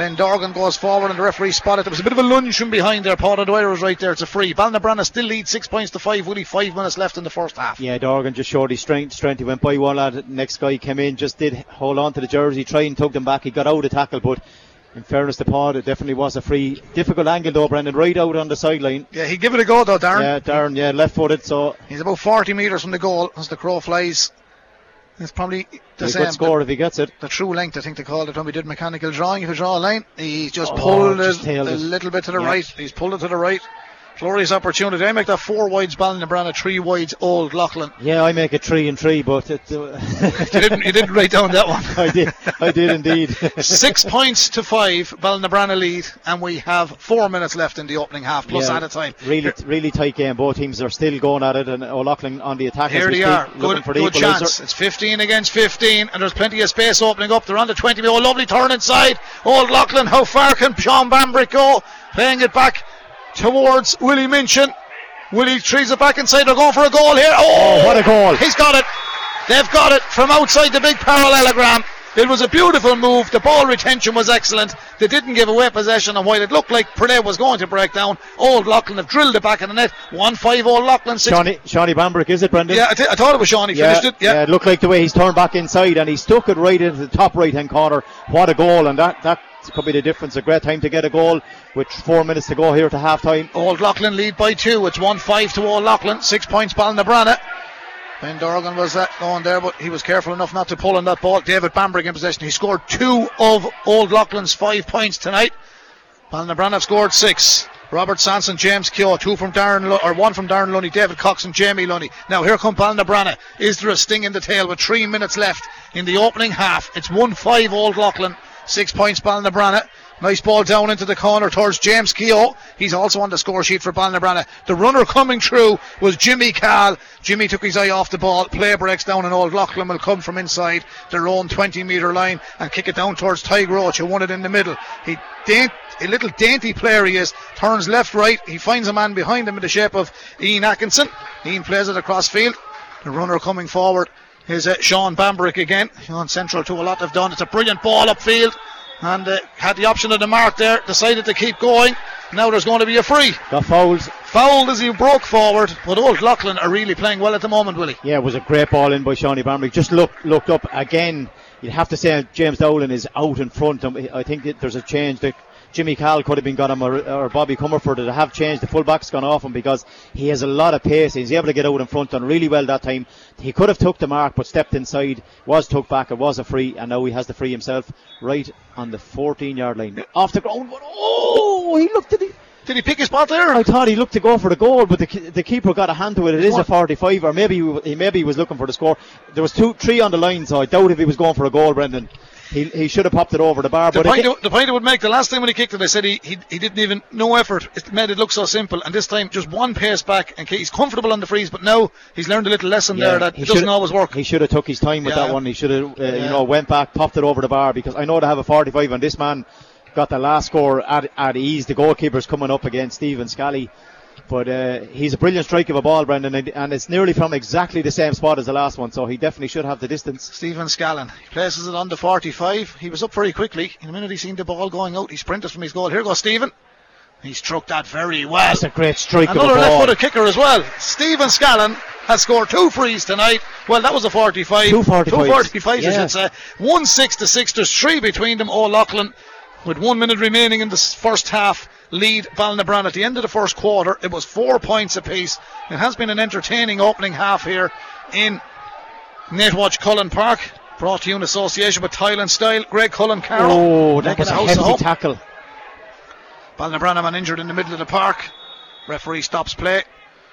Ben Dorgan goes forward and the referee spotted. There was a bit of a lunge from behind there. Paul O'Dwyer was right there. It's a free. Balnabrana still leads six points to five. Willie, five minutes left in the first half. Yeah, Dorgan just showed his strength. Strength. He went by one lad. Next guy came in, just did hold on to the jersey, try and tug them back. He got out of tackle, but in fairness to Paul, it definitely was a free. Difficult angle though, Brendan. Right out on the sideline. Yeah, he give it a go though, Darren. Yeah, Darren. Yeah, left-footed. So He's about 40 metres from the goal as the crow flies. It's probably the same. good score if he gets it. The, the true length, I think they called it when we did mechanical drawing. If you draw a line, he's just Oh, pulled just it a it. little bit to the Yeah. right. He's pulled it to the right. Glorious opportunity. I make that four wides Ballinabranna, three wides Old Leighlin. Yeah, I make it three and three, but it, uh, You didn't, you didn't write down that one. I did. I did indeed. Six points to five, Ballinabranna lead, and we have four minutes left in the opening half, plus Yeah, added time. Really, really tight game. Both teams are still going at it, and O'Loughlin on the attack. Here they are. Good, for the good chance. It's 15 against 15, and there's plenty of space opening up. They're on the 20. Oh, lovely turn inside. Old Leighlin. How far can Sean Bambrick go? Playing it back towards Willie Minchin. Willie trees it back inside. They're going for a goal here. Oh, Oh, what a goal. He's got it. They've got it from outside the big parallelogram. It was a beautiful move. The ball retention was excellent. They didn't give away possession, and while it looked like Purday was going to break down, Old Leighlin have drilled it back in the net. 1 5 Old Leighlin. Six Shawnee, Shawnee Bambrick, is it, Brendan? yeah, I, th- I thought it was Sean. He Yeah, finished it. Yeah. it looked like the way he's turned back inside and he stuck it right into the top right hand corner. What a goal! And that, that could be the difference. A great time to get a goal with four minutes to go here to half time. Old Leighlin lead by two. It's 1 5 to Old Leighlin. Six points Balnabrana. Ben Dorgan was that going there, but he was careful enough not to pull on that ball. David Bambrick in possession. He scored two of Old Leighlin's five points tonight. Balnabrana scored six. Robert Sampson, James Keogh, two from Darren, Lu- or one from Darren Lunny, David Cox and Jamie Lunny. Now here come Balnabrana. Is there a sting in the tail with three minutes left in the opening half? It's 1-5 Old Leighlin, six points Balnabrana. Nice ball down into the corner towards James Keogh. He's also on the score sheet for Balnabrana. The runner coming through was Jimmy Cal. Jimmy took his eye off the ball. Play breaks down and Old Leighlin will come from inside their own 20 metre line and kick it down towards Tadhg Roach who won it in the middle. He daint, a little dainty player he is. Turns left, right. He finds a man behind him in the shape of Ian Atkinson. Ian plays it across field. The runner coming forward is uh, Sean Bambrick again. Sean central to a lot they've done. It's a brilliant ball upfield. And uh, had the option of the mark there, decided to keep going. Now there's going to be a free. Got fouls. Fouled as he broke forward. But Old Leighlin are really playing well at the moment, Willie. Yeah, it was a great ball in by Shawnee Bambrick. Just looked looked up again. You'd have to say James Dowling is out in front. I think that there's a change. The Jimmy Cal could have been got him or, or Bobby Comerford to have changed. The fullback's gone off him because he has a lot of pace. He's able to get out in front and really well that time. He could have took the mark but stepped inside, was took back, it was a free, and now he has the free himself right on the 14 yard line. Off the ground, but oh, he looked at the. Did he pick his spot there? I thought he looked to go for the goal, but the, the keeper got a hand to it. It is a 45, or maybe he, he maybe he was looking for the score. There was two, three on the line, so I doubt if he was going for a goal, Brendan. He, he should have popped it over the bar. The but point, again- it, the point it would make the last time when he kicked it, I said he, he, he didn't even no effort. It made it look so simple, and this time just one pace back, and he's comfortable on the freeze. But now he's learned a little lesson Yeah, there that he doesn't always work. He should have took his time with Yeah. that one. He should have, uh, you know, went back, popped it over the bar because I know they have a 45 and this man got the last score at, at ease. The goalkeeper's coming up against Stephen Scally. But uh, he's a brilliant strike of a ball, Brendan, and, and it's nearly from exactly the same spot as the last one, so he definitely should have the distance. Stephen Scallon. Places it on the 45. He was up very quickly. In a minute, he seen the ball going out. He sprinted from his goal. Here goes Stephen. He struck that very well. That's a great strike Another of a left footed kicker as well. Stephen Scallon has scored two frees tonight. Well, that was a 45. Two 45s. Two 45s, I should say. One 6 to 6. There's three between them. All O'Loughlin, with one minute remaining in the first half, lead Ballinabran at the end of the first quarter. It was four points apiece. It has been an entertaining opening half here in Netwatch Cullen Park. Brought to you in association with Tile and Style. Greg Cullen Carlow. Oh, that was a hefty tackle. Ballinabran injured in the middle of the park. Referee stops play.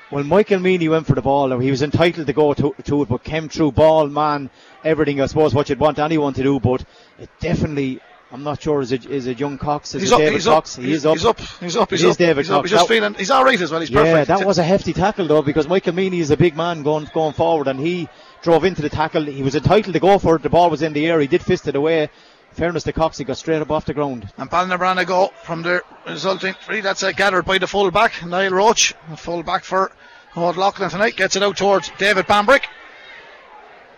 Well, Michael Meany went for the ball. Now, He was entitled to go to, to it, but came through ball, man, everything. I suppose what you'd want anyone to do, but it definitely. I'm not sure. Is it is it young Cox? Is He's it up, David he's Cox? up. He he's, is up. He's up. He's up. He's It up. David he's up. Cox. He's just That- feeling. He's all right as well. He's perfect. Yeah, perfect. that was a hefty tackle though, because Michael Meany is a big man going going forward, and he drove into the tackle. He was entitled to go for it. The ball was in the air. He did fist it away. Fairness to Cox, he got straight up off the ground. And Ballinabran go from the resulting free. That's uh, gathered by the full back, Niall Roach. The full back for Old Leighlin tonight. Gets it out towards David Bambrick.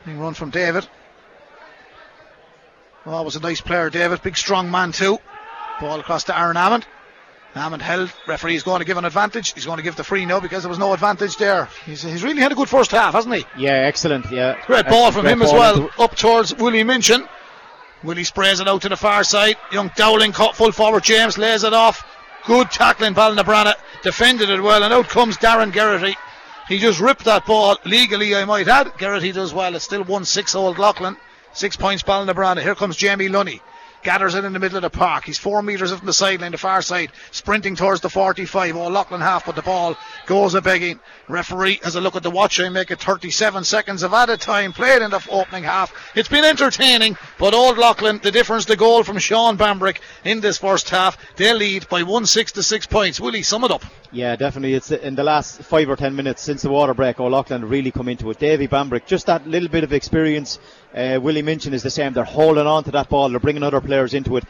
Big run from David. Oh, was a nice player, David. Big strong man too. Ball across to Aaron Amond. Amond held. Referee is going to give an advantage. He's going to give the free now because there was no advantage there. He's, he's really had a good first half, hasn't he? Yeah, excellent. Yeah, Great ball from Great him as well, up towards Willie Minchin. Willie sprays it out to the far side. Young Dowling cut full forward. James lays it off. Good tackling, Ballinabranna defended it well, and out comes Darren Gerrity. He just ripped that ball legally, I might add. Gerrity does well. It's still one six old Leighlin. Six points, Ballinabranna. Here comes Jamie Lunny. Gathers it in the middle of the park. He's four metres from the sideline, the far side, sprinting towards the 45. Oh, Loughlin half, but the ball goes a begging. Referee has a look at the watch and make it 37 seconds of added time played in the opening half. It's been entertaining, but Old Leighlin, the difference, the goal from Sean Bambrick in this first half, they lead by one six to six points. Willie, sum it up. Yeah, definitely. It's uh, in the last five or ten minutes since the water break. O'Loughlin really come into it. Davy Bambrick, just that little bit of experience. Uh, Willie Minchin is the same. They're holding on to that ball. They're bringing other players into it.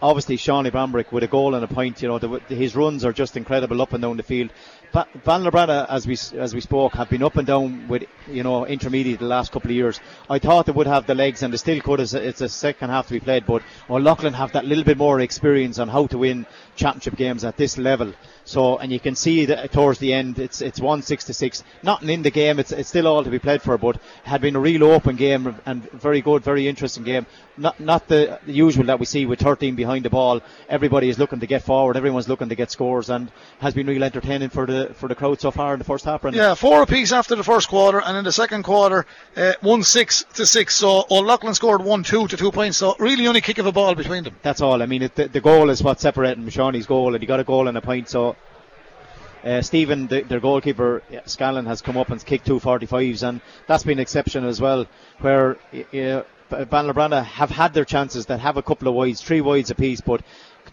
Obviously, Shawnee Bambrick with a goal and a point. You know, the, his runs are just incredible up and down the field. Ba- Ballinabranna, as we as we spoke, have been up and down with you know intermediate the last couple of years. I thought they would have the legs, and they still could. As it's a second half to be played, but O'Loughlin have that little bit more experience on how to win championship games at this level. So, and you can see that towards the end, it's it's one six to six. Nothing in the game. It's it's still all to be played for, but had been a real open game and very good, very interesting game. Not not the, usual that we see with 13 behind the ball. Everybody is looking to get forward. Everyone's looking to get scores, and has been real entertaining for the for the crowd so far in the first half. Brendan. Yeah, four apiece after the first quarter, and in the second quarter, uh, one six to six. So O'Loughlin scored one two to two points. So really only kick of a ball between them. That's all. I mean, it, the, the goal is what's separating Shawnee's goal, and he got a goal and a point. So, uh, Stephen, the, their goalkeeper, yeah, Scallon, has come up and kicked two 45s, and that's been exceptional as well. Where uh, Ballinabranna have had their chances that have a couple of wides, three wides apiece, but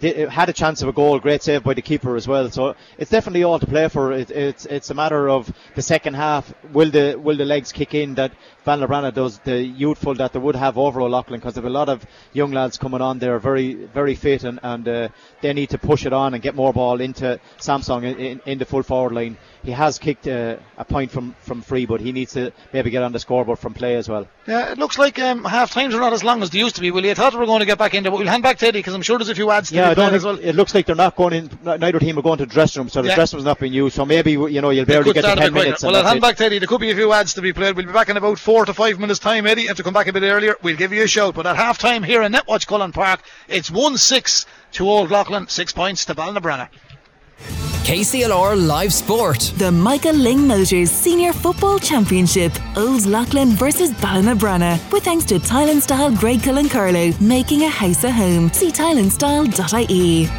had a chance of a goal. Great save by the keeper as well. So it's definitely all to play for. It, it's it's a matter of the second half. Will the will the legs kick in that Ballinabranna does the youthful that they would have over O'Loughlin because there have a lot of young lads coming on there, very very fit and and uh, they need to push it on and get more ball into Sampson in, in, in the full forward line. he has kicked uh, a point from, from free, but he needs to maybe get on the scoreboard from play as well. Yeah, it looks like um, half times are not as long as they used to be, Willie. I thought we were going to get back into it. We'll hand back to Eddie because I'm sure there's a few ads to Yeah, be I don't as think, well. it looks like they're not going in. Neither team are going to the dressing room, so the Yeah. dressing room's not being used. So maybe you know you'll They barely get to start a bit ten minutes. Well, I'll hand it. back to Eddie. There could be a few ads to be played. We'll be back in about four to five minutes' time, Eddie. If to come back a bit earlier, we'll give you a shout. But at half time here in Netwatch Cullen Park, it's 1 6 to Old Leighlin, six points to Ballinabranna. KCLR Live Sport. The Michael Lyng Motors Senior Football Championship. Old Leighlin versus Ballinabranna. With thanks to Tile and Style Greg Cullen Carlow, making a house a home. See tileandstyle.ie.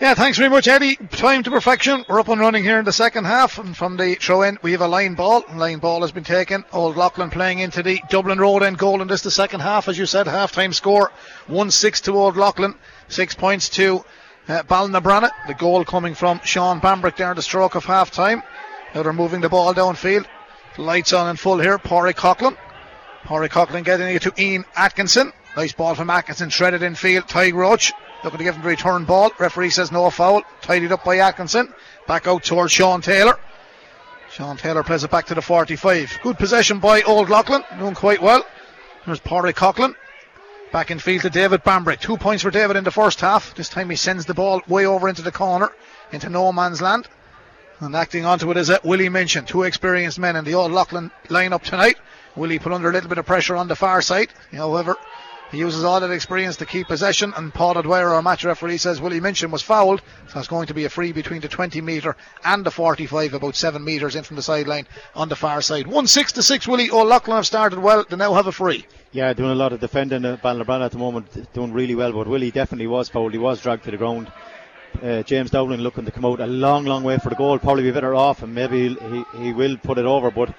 Yeah, thanks very much, Eddie. Time to perfection. We're up and running here in the second half. And from the throw in, we have a line ball. Line ball has been taken. Old Leighlin playing into the Dublin Road end goal in this the second half. As you said, half time score 1 6 to Old Leighlin. Six points to uh, Ballinabranna. The goal coming from Sean Bambrick there at the stroke of half time. Now they're moving the ball downfield. Lights on in full here. Porry Coughlin. Horry Coughlin getting it to Ian Atkinson. Nice ball from Atkinson, shredded in field. Tadhg Roach looking to give him the return ball. Referee says no foul. Tidied up by Atkinson. Back out towards Sean Taylor. Sean Taylor plays it back to the 45. Good possession by Old Leighlin, doing quite well. There's Porry Coughlin. Back in field to David Bambrick. Two points for David in the first half. This time he sends the ball way over into the corner, into no man's land. And acting onto it is uh, Willie Minchin, two experienced men in the Old Leighlin lineup tonight. Willie put under a little bit of pressure on the far side. However, he uses all that experience to keep possession. And Paul Dwyer, our match referee, says Willie Minchin was fouled. So it's going to be a free between the 20 metre and the 45, about 7 metres in from the sideline on the far side. 1 6 to 6, Willie. Old Leighlin have started well. They now have a free. Yeah, doing a lot of defending at Ballinabranna at the moment, doing really well. But Willie definitely was fouled. He was dragged to the ground. Uh, James Dowling looking to come out a long, long way for the goal. Probably be better off, and maybe he, he will put it over. But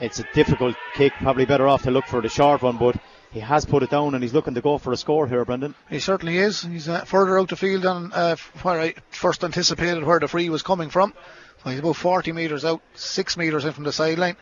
it's a difficult kick. Probably better off to look for the short one. But he has put it down, and he's looking to go for a score here, Brendan. He certainly is. He's uh, further out the field than uh, where I first anticipated where the free was coming from. So he's about 40 metres out, 6 metres in from the sideline.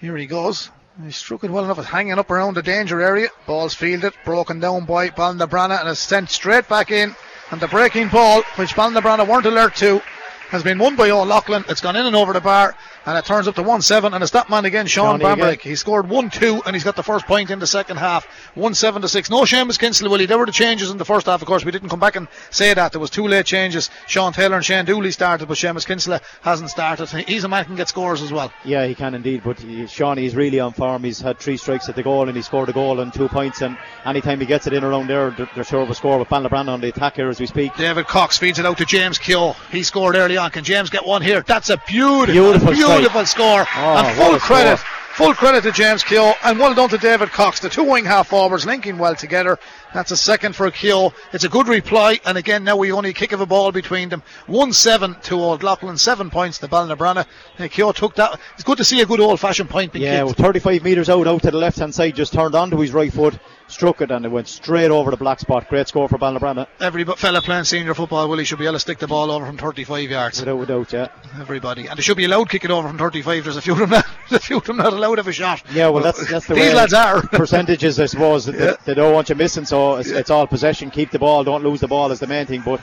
Here he goes. He struck it well enough. It's hanging up around the danger area. Ball's fielded, broken down by Ballinabranna, and is sent straight back in. And the breaking ball, which Ballinabranna weren't alert to, has been won by O'Loughlin. It's gone in and over the bar, and it turns up to 1 7. And it's that man again, Sean Bambrick. He scored 1 2, and he's got the first point in the second half. 1 7 to 6. No Seamus Kinsley, Willie. There were the changes in the first half, of course. We didn't come back and say that. There was two late changes. Sean Taylor and Shane Dooley started, but Seamus Kinsley hasn't started. He's a man who can get scores as well. Yeah, he can indeed. But Sean, he's really on form. He's had three strikes at the goal, and he scored a goal and two points. And anytime he gets it in around there, they're, they're sure of a score. With Ballinabranna on the attack here as we speak. David Cox feeds it out to James Keogh. He scored early on. Can James get one here? That's a beautiful, Beautiful beautiful score. Oh, and full credit. score. Full credit to James Keogh and well done to David Cox. The two wing half forwards linking well together. That's a second for Keogh. It's a good reply, and again now we only kick of a ball between them. One seven to Old Leighlin, seven points to Ballinabranna. Uh, Keogh took that. It's good to see a good old fashioned point being Yeah, well, 35 metres out, out to the left hand side, just turned onto his right foot, struck it, and it went straight over the black spot. Great score for Ballinabranna, Every fella playing senior football, Willie, should be able to stick the ball over from 35 yards. without a doubt. Yeah. Everybody, and they should be allowed kick it over from 35. There's a few of them not, there's a few of them not allowed to have a shot. Yeah, well, that's that's the These way lads are. percentages, I suppose. that- Yeah. They don't want you missing, so it's, it's all possession. Keep the ball, don't lose the ball is the main thing. But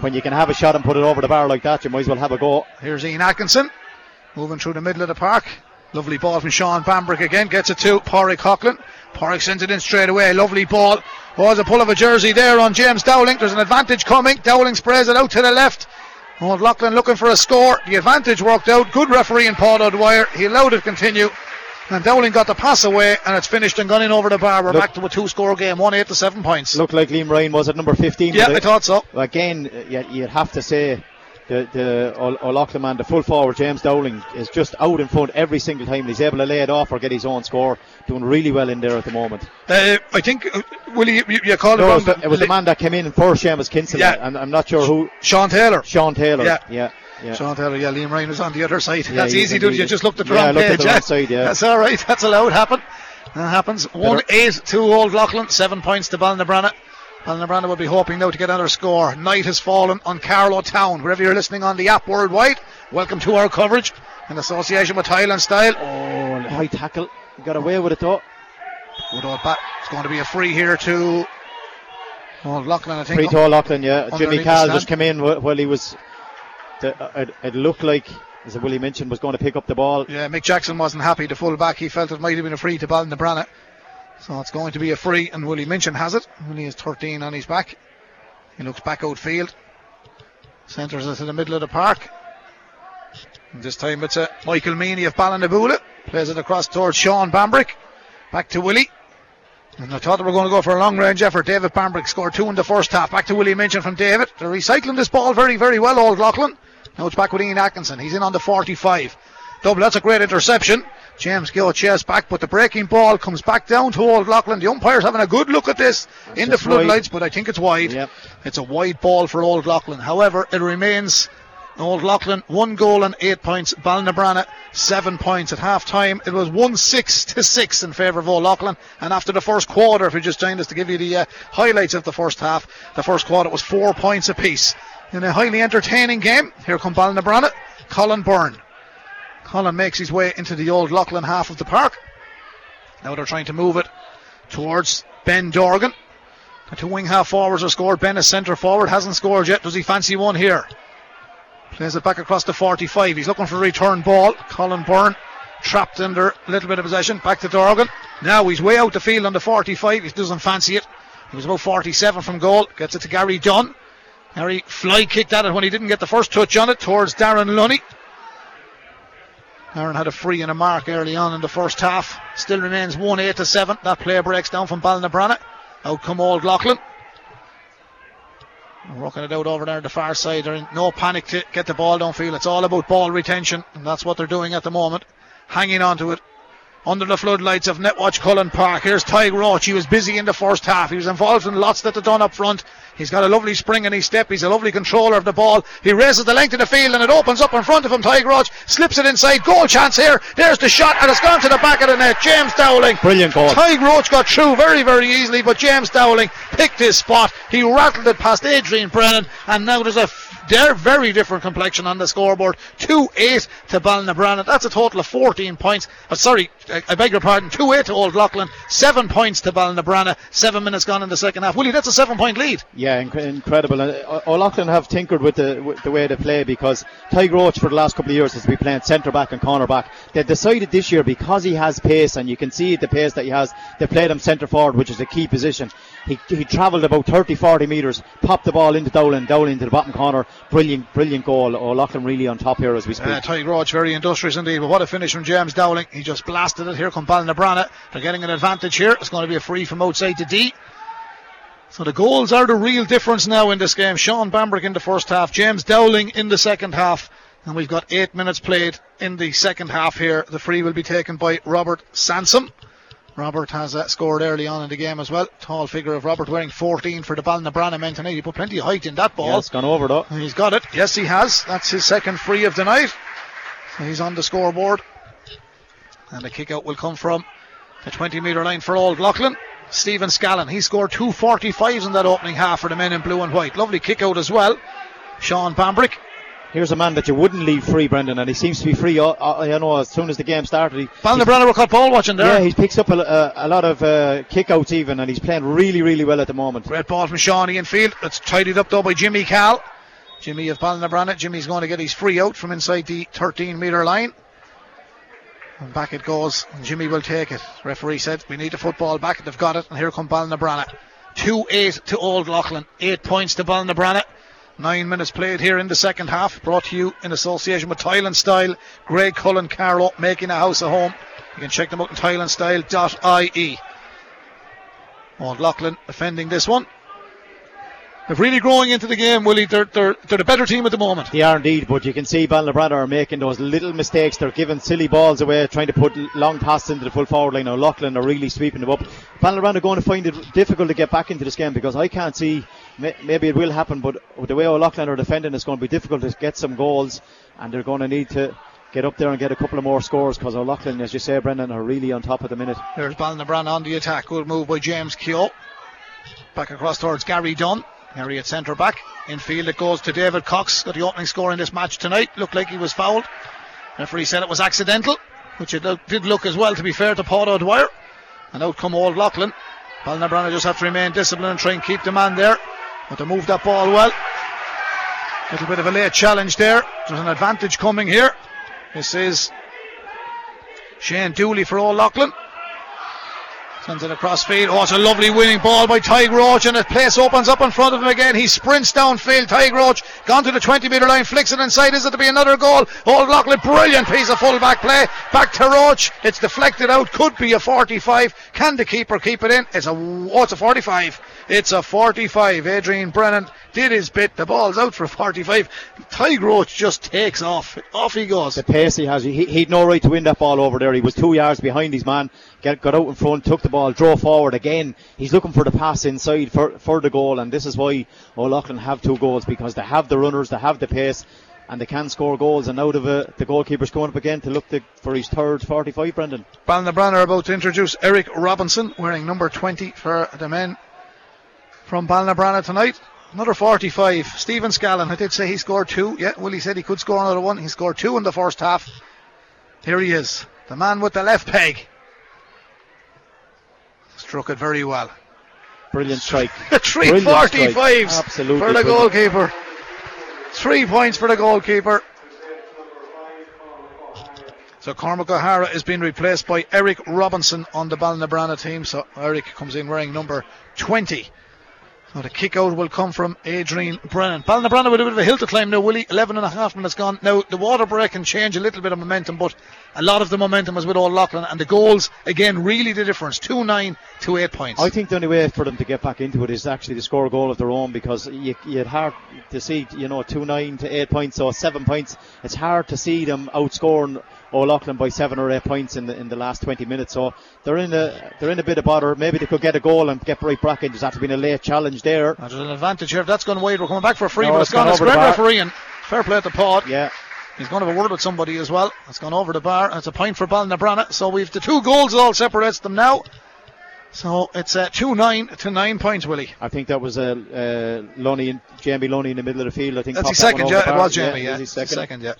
when you can have a shot and put it over the bar like that, you might as well have a go. Here's Ian Atkinson moving through the middle of the park. Lovely ball from Sean Bambrick again. Gets it to Pádraig Coughlin. Pádraig sends it in straight away. Lovely ball. Oh, there's a pull of a jersey there on James Dowling. There's an advantage coming. Dowling sprays it out to the left. Oh, Lachlan looking for a score. The advantage worked out. Good referee in Paul O'Dwyer. He allowed it to continue. And Dowling got the pass away and it's finished and gone in over the bar. We're Look- back to a two score game. 1 8 to 7 points. Looked like Liam Ryan was at number 15. yeah, I thought so. again, you'd have to say the the O'Loughlin man, the full forward James Dowling, is just out in front every single time. He's able to lay it off or get his own score. Doing really well in there at the moment. Uh, I think, uh, Willie, you, you called No, it it was, the, it was the man that came in for Seamus Kinson. Yeah. and I'm not sure who. Sean Taylor. Sean Taylor. Yeah. yeah, yeah. Sean Taylor, yeah, Liam Ryan was on the other side. Yeah, That's easy, dude. he- You just looked at the yeah, I wrong looked at page. the wrong side, yeah. That's all right. That's allowed. Happen. That happens. One eight, two Old Leighlin, seven points to Ballinabranna. Ballinabranna will be hoping now to get another score. Night has fallen on Carlow Town. Wherever you're listening on the app worldwide, welcome to our coverage in association with Tile and Style. Oh, high tackle. He got away with it though. Good old bat. It's going to be a free here to Old Leighlin, I think. Free to O'Loughlin, yeah. Jimmy Cal just came in while he was it, it looked like, as Willie mentioned, was going to pick up the ball. Yeah, Mick Jackson wasn't happy, the full back. He felt it might have been a free to Ballinabranna. So it's going to be a free, and Willie Minchin has it. Willie has 13 on his back. He looks back outfield. Centres it in the middle of the park. And this time it's a Michael Meany of Ballinaboula. Plays it across towards Sean Bambrick. Back to Willie. And I thought they were going to go for a long range effort. David Bambrick scored two in the first half. Back to Willie Minchin from David. They're recycling this ball very, very well, Old Leighlin. Now it's back with Ian Atkinson. He's in on the 45. Double, that's a great interception. James Gill chase back, but the breaking ball comes back down to Old Leighlin. The umpire's having a good look at this That's in the floodlights, but I think it's wide. Yep. It's a wide ball for Old Leighlin. However, it remains Old Leighlin, one goal and eight points. Ballinabranna seven points at half time. It was one six to six in favour of Old Leighlin. And after the first quarter, if you just joined us to give you the uh, highlights of the first half, the first quarter was four points apiece. In a highly entertaining game, here come Ballinabranna. Colin Byrne. Colin makes his way into the Old Leighlin half of the park. Now they're trying to move it towards Ben Dorgan. The two wing half forwards are scored. Ben is centre forward, hasn't scored yet. Does he fancy one here? Plays it back across the 45. He's looking for a return ball. Colin Byrne trapped under a little bit of possession. Back to Dorgan. Now he's way out the field on the 45. He doesn't fancy it. He was about 47 from goal. Gets it to Gary Dunn. Gary fly kicked at it when he didn't get the first touch on it towards Darren Lunny. Aaron had a free and a mark early on in the first half. Still remains 1 8 to 7. That play breaks down from Ballinabranna. Out come Old Leighlin. Working it out over there the far side. They're in no panic to get the ball downfield. It's all about ball retention, and that's what they're doing at the moment. Hanging on to it. Under the floodlights of Netwatch Cullen Park. Here's Tyg Roach. He was busy in the first half. He was involved in lots that they've done up front. He's got a lovely spring in his step. He's a lovely controller of the ball. He raises the length of the field and it opens up in front of him. Tadhg Roach slips it inside. Goal chance here. There's the shot and it's gone to the back of the net. James Dowling. Brilliant goal. Tadhg Roach got through very, very easily, but James Dowling picked his spot. He rattled it past Adrian Brennan, and now there's a they're very different complexion on the scoreboard. 2 8 to Ballinabranna. That's a total of 14 points. Uh, sorry, I, I beg your pardon. 2 8 to Old Leighlin. 7 points to Ballinabranna. 7 minutes gone in the second half. Willie, that's a 7 point lead. Yeah, inc- incredible. And uh, O'Loughlin have tinkered with the with the way they play because Tadhg Roach for the last couple of years has been playing centre back and corner back. They decided this year because he has pace and you can see the pace that he has. They played him centre forward, which is a key position. He, he travelled about 30, 40 metres, popped the ball into Dowling, Dowling to the bottom corner. Brilliant, brilliant goal. O'Loughlin really on top here as we speak. Uh, Tadhg Roach, very industrious indeed. But what a finish from James Dowling. He just blasted it. Here come Ballinabranna. They're getting an advantage here. It's going to be a free from outside to D. So the goals are the real difference now in this game. Sean Bambrick in the first half, James Dowling in the second half. And we've got eight minutes played in the second half here. The free will be taken by Robert Sampson. Robert has uh, scored early on in the game as well. Tall figure of Robert wearing 14 for the Ballinabranna men tonight. He put plenty of height in that ball. Yeah, it's gone over though. He's got it. Yes, he has. That's his second free of the night. So he's on the scoreboard. And the kick out will come from the 20 metre line for Old Leighlin. Stephen Scallon. He scored two 45s in that opening half for the men in blue and white. Lovely kick out as well. Sean Bambrick. Here's a man that you wouldn't leave free, Brendan, and he seems to be free. Uh, uh, you know, as soon as the game started, he, Ballinabranna were caught ball watching there. yeah, he picks up a, a, a lot of uh, kickouts even, and he's playing really, really well at the moment. Great ball from Shawnee in field. It's tidied up though by Jimmy Cal. Jimmy of Ballinabranna. Jimmy's going to get his free out from inside the 13 metre line. And back it goes. Jimmy will take it. Referee said we need the football back. They've got it. And here come Ballinabranna. 2 8 to Old Leighlin. 8 points to Ballinabranna. Nine minutes played here in the second half. Brought to you in association with Tile and Style. Greg Cullen Carlow making a house a home. You can check them out in tileandstyle.ie. Old Leighlin defending this one. They're really growing into the game, Willie. They're, they're, they're the better team at the moment. They are indeed, but you can see Ballinabranna are making those little mistakes. They're giving silly balls away, trying to put long passes into the full forward line. Now Loughlin are really sweeping them up. Ballinabranna are going to find it difficult to get back into this game because I can't see. Maybe it will happen, but the way O'Loughlin are defending, it's going to be difficult to get some goals, and they're going to need to get up there and get a couple of more scores because O'Loughlin, as you say, Brendan, are really on top at the minute. There's Ballinabranna on the attack. Good move by James Keogh. Back across towards Gary Dunn. Gary at centre back. In field it goes to David Cox. Got the opening score in this match tonight. Looked like he was fouled. Referee said it was accidental, which it did look as well, to be fair to Paul O'Dwyer. And out come Old Leighlin. Ballinabranna just have to remain disciplined and try and keep the man there. But they moved that ball well. Little bit of a late challenge there. There's an advantage coming here. This is Shane Dooley for O'Loughlin. Sends it across field. Oh, it's a lovely winning ball by Tadhg Roach, and the place opens up in front of him again. He sprints downfield. Tadhg Roach gone to the 20 metre line, flicks it inside. Is it to be another goal? Old Loughlin, brilliant piece of full back play. Back to Roach. It's deflected out. Could be a 45. Can the keeper keep it in? It's a oh, it's a 45. It's a 45. Adrian Brennan did his bit. The ball's out for 45. Tadhg Roach just takes off. Off he goes. The pace he has, he, he'd no right to win that ball over there. He was two yards behind his man, get, got out in front, took the ball, drove forward again. He's looking for the pass inside for, for the goal, and this is why O'Loughlin have two goals because they have the runners, they have the pace. And they can score goals, and out of it, the goalkeeper's going up again to look to, for his third 45, Brendan. Ballina are about to introduce Eric Robinson, wearing number 20 for the men from Ballinabranna tonight. Another 45. Stephen Scallon, I did say he scored two. Yeah, Willie said he could score another one. He scored two in the first half. Here he is, the man with the left peg. Struck it very well. Brilliant strike. 345 Absolutely for the brilliant. goalkeeper. Three points for the goalkeeper. So Cormac O'Hara is being replaced by Eric Robinson on the Ballinabranna team. So Eric comes in wearing number 20. So the kick out will come from Adrian Brennan. Ballinabranna with a bit of a hill to climb now, Willie. 11 and a half minutes gone. Now, the water break can change a little bit of momentum, but a lot of the momentum was with all O'Loughlin, and the goals, again, really the difference. 2 9 to 8 points. I think the only way for them to get back into it is actually to score a goal of their own because you, would hard to see, you know, 2 9 to 8 points, so 7 points. It's hard to see them outscoring O'Loughlin by seven or eight points in the in the last 20 minutes. So they're in a they're in a bit of bother. Maybe they could get a goal and get right back in. There's have to be a late challenge there. There's an advantage here. If that's gone wide, we're coming back for a free, no, but it's, it's gone. It's great refereeing. Fair play at the Pod. Yeah. He's going to have a word with somebody as well. It's gone over the bar. It's a point for Ballinabranna. So we've the two goals all separates them now. So it's uh, 2 9 to 9 points, Willie. I think that was uh, uh, Loney, Jamie Loney in the middle of the field. I think that's his second, yeah. It was Jamie, yeah. yeah. second. second, yeah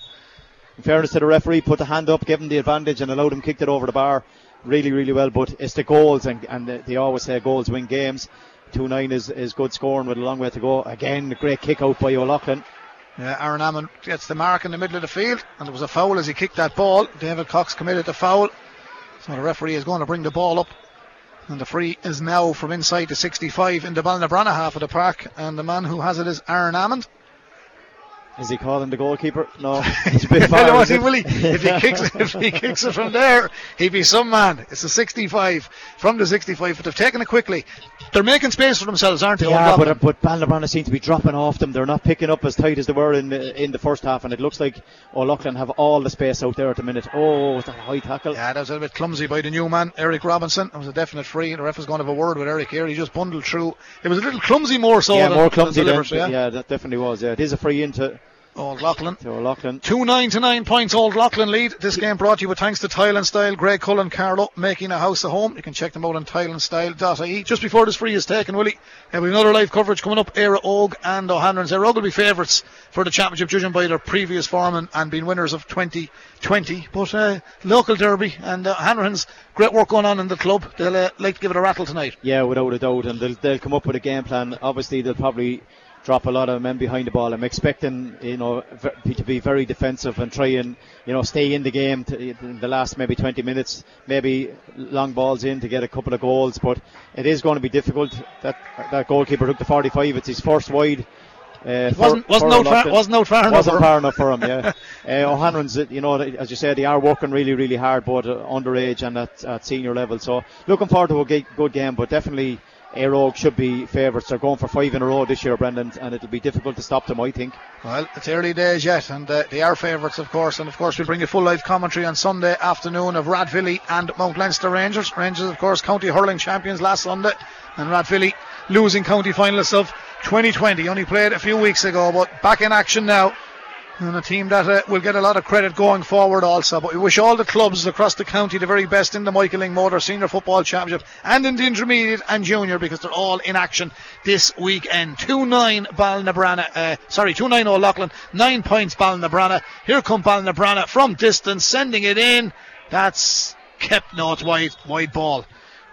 in fairness to the referee, put the hand up, gave him the advantage, and allowed him kicked it over the bar really, really well. But it's the goals, and, and they always say goals win games. 2 9 is, is good scoring with a long way to go. Again, a great kick out by O'Loughlin. Yeah, Aaron Amond gets the mark in the middle of the field, and there was a foul as he kicked that ball. David Cox committed the foul. So the referee is going to bring the ball up. And the free is now from inside the 65 in the Ballinabranna half of the park. And the man who has it is Aaron Amond. Is he calling the goalkeeper? No, he's a bit far. no, he will he, if he kicks it, if he kicks it from there, he'd be some man. It's a 65 from the 65, but they've taken it quickly. They're making space for themselves, aren't they? Yeah, but but Ballinabranna seem to be dropping off them. They're not picking up as tight as they were in the, in the first half, and it looks like O'Loughlin have all the space out there at the minute. Oh, that a high tackle? Yeah, that was a bit clumsy by the new man, Eric Robinson. It was a definite free. The ref was going to have a word with Eric here. He just bundled through. It was a little clumsy more so. Yeah, more clumsy than, yeah? yeah, that definitely was. Yeah, it is a free into Old Leighlin. To Loughlin. 2 9 to 9 points, Old Leighlin lead. This game brought to you with thanks to Tile and Style, Greg Cullen, Carlow making a house a home. You can check them out on tileandstyle.ie. Just before this free is taken, Willie, uh, we have another live coverage coming up. Éire Óg and O'Hanrahan's. Éire Óg will be favourites for the championship, judging by their previous form and, and being winners of 2020. But uh, local derby and uh, Hanrahan's great work going on in the club. They'll uh, like to give it a rattle tonight. Yeah, without a doubt. And they'll, they'll come up with a game plan. Obviously, they'll probably drop a lot of men behind the ball. I'm expecting, you know, to be very defensive and try and, you know, stay in the game to, in the last maybe 20 minutes, maybe long balls in to get a couple of goals. But it is going to be difficult. That that goalkeeper took the 45. It's his first wide. Uh, wasn't wasn't no far, wasn't no far enough. Wasn't far enough for him. Yeah, uh, O'Hanrahan's, you know, as you said, they are working really, really hard, both underage and at, at senior level. So looking forward to a good game, but definitely Éire should be favourites. They're going for five in a row this year, Brendan, and it'll be difficult to stop them, I think. Well, it's early days yet, and uh, they are favourites, of course. And of course, we'll bring you full live commentary on Sunday afternoon of Rathvilly and Mount Leinster Rangers. Rangers, of course, county hurling champions last Sunday, and Rathvilly losing county finalists of 2020. Only played a few weeks ago, but back in action now and a team that uh, will get a lot of credit going forward also. But we wish all the clubs across the county the very best in the Michael Lyng Motor Senior Football Championship and in the intermediate and junior because they're all in action this weekend. 2-9 Ballinabranna, uh, sorry, 2-9 O'Loughlin, 9 points Ballinabranna. Here come Ballinabranna from distance, sending it in. That's kept, no, it's wide, wide ball.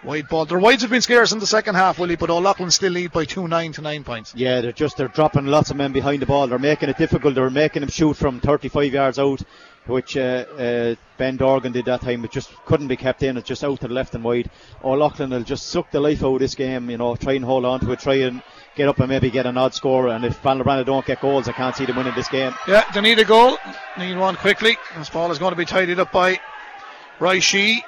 Wide ball. Their wides have been scarce in the second half, Willie, but O'Loughlin still lead by two nine to nine points. Yeah, they're just they're dropping lots of men behind the ball. They're making it difficult. They're making them shoot from 35 yards out, which uh, uh, Ben Dorgan did that time. It just couldn't be kept in. It's just out to the left and wide. O'Loughlin will just suck the life out of this game. You know, try and hold on to it. Try and get up and maybe get an odd score. And if Ballinabranna don't get goals, I can't see them winning this game. Yeah, they need a goal. Need one quickly. This ball is going to be tidied up by Raishi.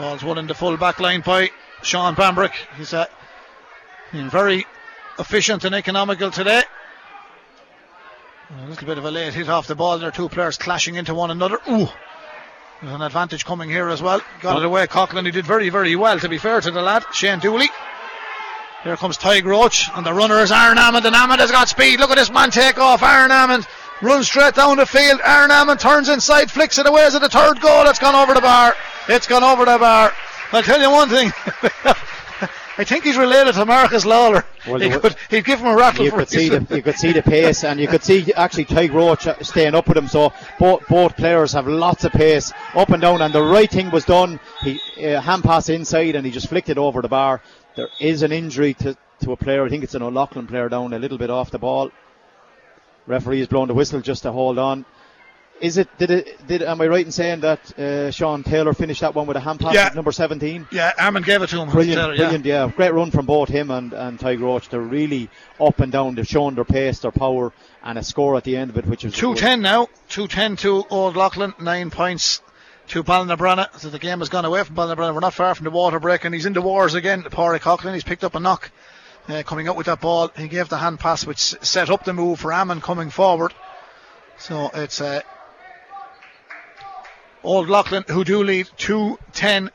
Ball's won in the full back line by Sean Bambrick. He's uh, been very efficient and economical today. A little bit of a late hit off the ball. There two players clashing into one another. Ooh. There's an advantage coming here as well. Got it away. Coughlin, he did very, very well, to be fair to the lad. Shane Dooley. Here comes Ty Roach, and the runner is Aaron Amond, and Amond has got speed. Look at this man take off. Aaron Amond runs straight down the field. Aaron Amond turns inside, flicks it away. Is it the third goal? It's gone over the bar. It's gone over the bar. I'll tell you one thing. I think he's related to Marcus Lawler. Well, he could, he'd give him a rattle. You could see the you could see the pace, and you could see actually Tadhg Roach staying up with him. So both both players have lots of pace up and down, and the right thing was done. He uh, hand pass inside, and he just flicked it over the bar. There is an injury to, to a player. I think it's an O'Loughlin player down a little bit off the ball. Referee is blowing the whistle just to hold on. Is it? Did it? Did am I right in saying that uh, Sean Taylor finished that one with a hand pass yeah. number 17? Yeah, Amond gave it to him. Brilliant, Taylor, brilliant. Yeah. yeah. great run from both him and and Ty Roach. They're really up and down. They've shown their pace, their power, and a score at the end of it, which is two ten now. Two ten to Old Leighlin. Nine points to Ballinabranna. So the game has gone away from Ballinabranna. We're not far from the water break, and he's in the wars again. Pádraig Coughlin. He's picked up a knock. Uh, coming out with that ball, he gave the hand pass, which set up the move for Amond coming forward. So it's uh, Old Leighlin who do lead 2 10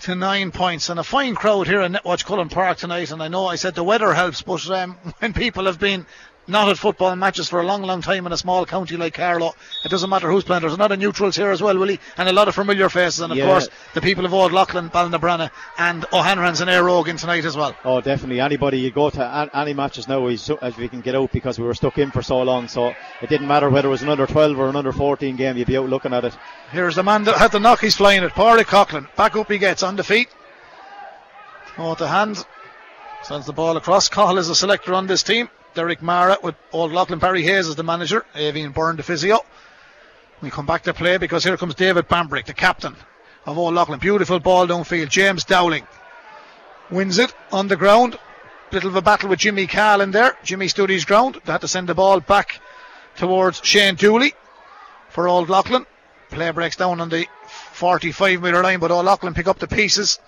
to 9 points. And a fine crowd here in Netwatch Cullen Park tonight. And I know I said the weather helps, but um, when people have been not at football matches for a long, long time in a small county like Carlow. It doesn't matter who's playing. There's a lot of neutrals here as well, Willie, and a lot of familiar faces. And of yeah. course, the people of Old Leighlin, Ballinabranna, and O'Hanrahan's and Éire Óg tonight as well. Oh, definitely. Anybody you go to any matches now as we can get out because we were stuck in for so long. So it didn't matter whether it was an under 12 or an under 14 game. You'd be out looking at it. Here's the man that had the knock. He's flying it. Pádraig Coughlin. Back up he gets on the feet. Oh, the hand. Sends the ball across. Cahill is a selector on this team. Derek Mara with Old Leighlin. Barry Hayes as the manager. Avian Byrne the physio. We come back to play because here comes David Bambrick, the captain of Old Leighlin. Beautiful ball downfield. James Dowling wins it on the ground. Bit of a battle with Jimmy Carl in there. Jimmy stood his ground. They had to send the ball back towards Shane Dooley for Old Leighlin. Play breaks down on the 45 metre line, but Old Leighlin pick up the pieces.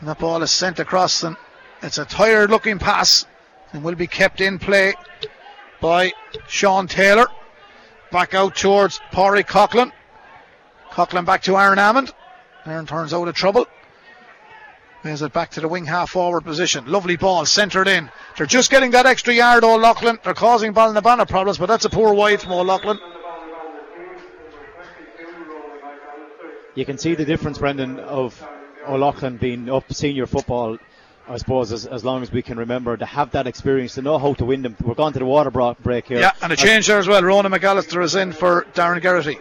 And that ball is sent across, and it's a tired looking pass and will be kept in play by Sean Taylor. Back out towards Pádraig Coughlin. Coughlin back to Aaron Amond. Aaron turns out of trouble. There's it back to the wing half forward position. Lovely ball centred in. They're just getting that extra yard, O'Loughlin. They're causing Ballinabranna problems, but that's a poor wide from O'Loughlin. You can see the difference, Brendan, of O'Loughlin being up senior football I suppose, as, as long as we can remember, to have that experience, to know how to win them. We're going to the water break here. Yeah, and a change there as well. Ronan McAllister is in for Darren Geraghty.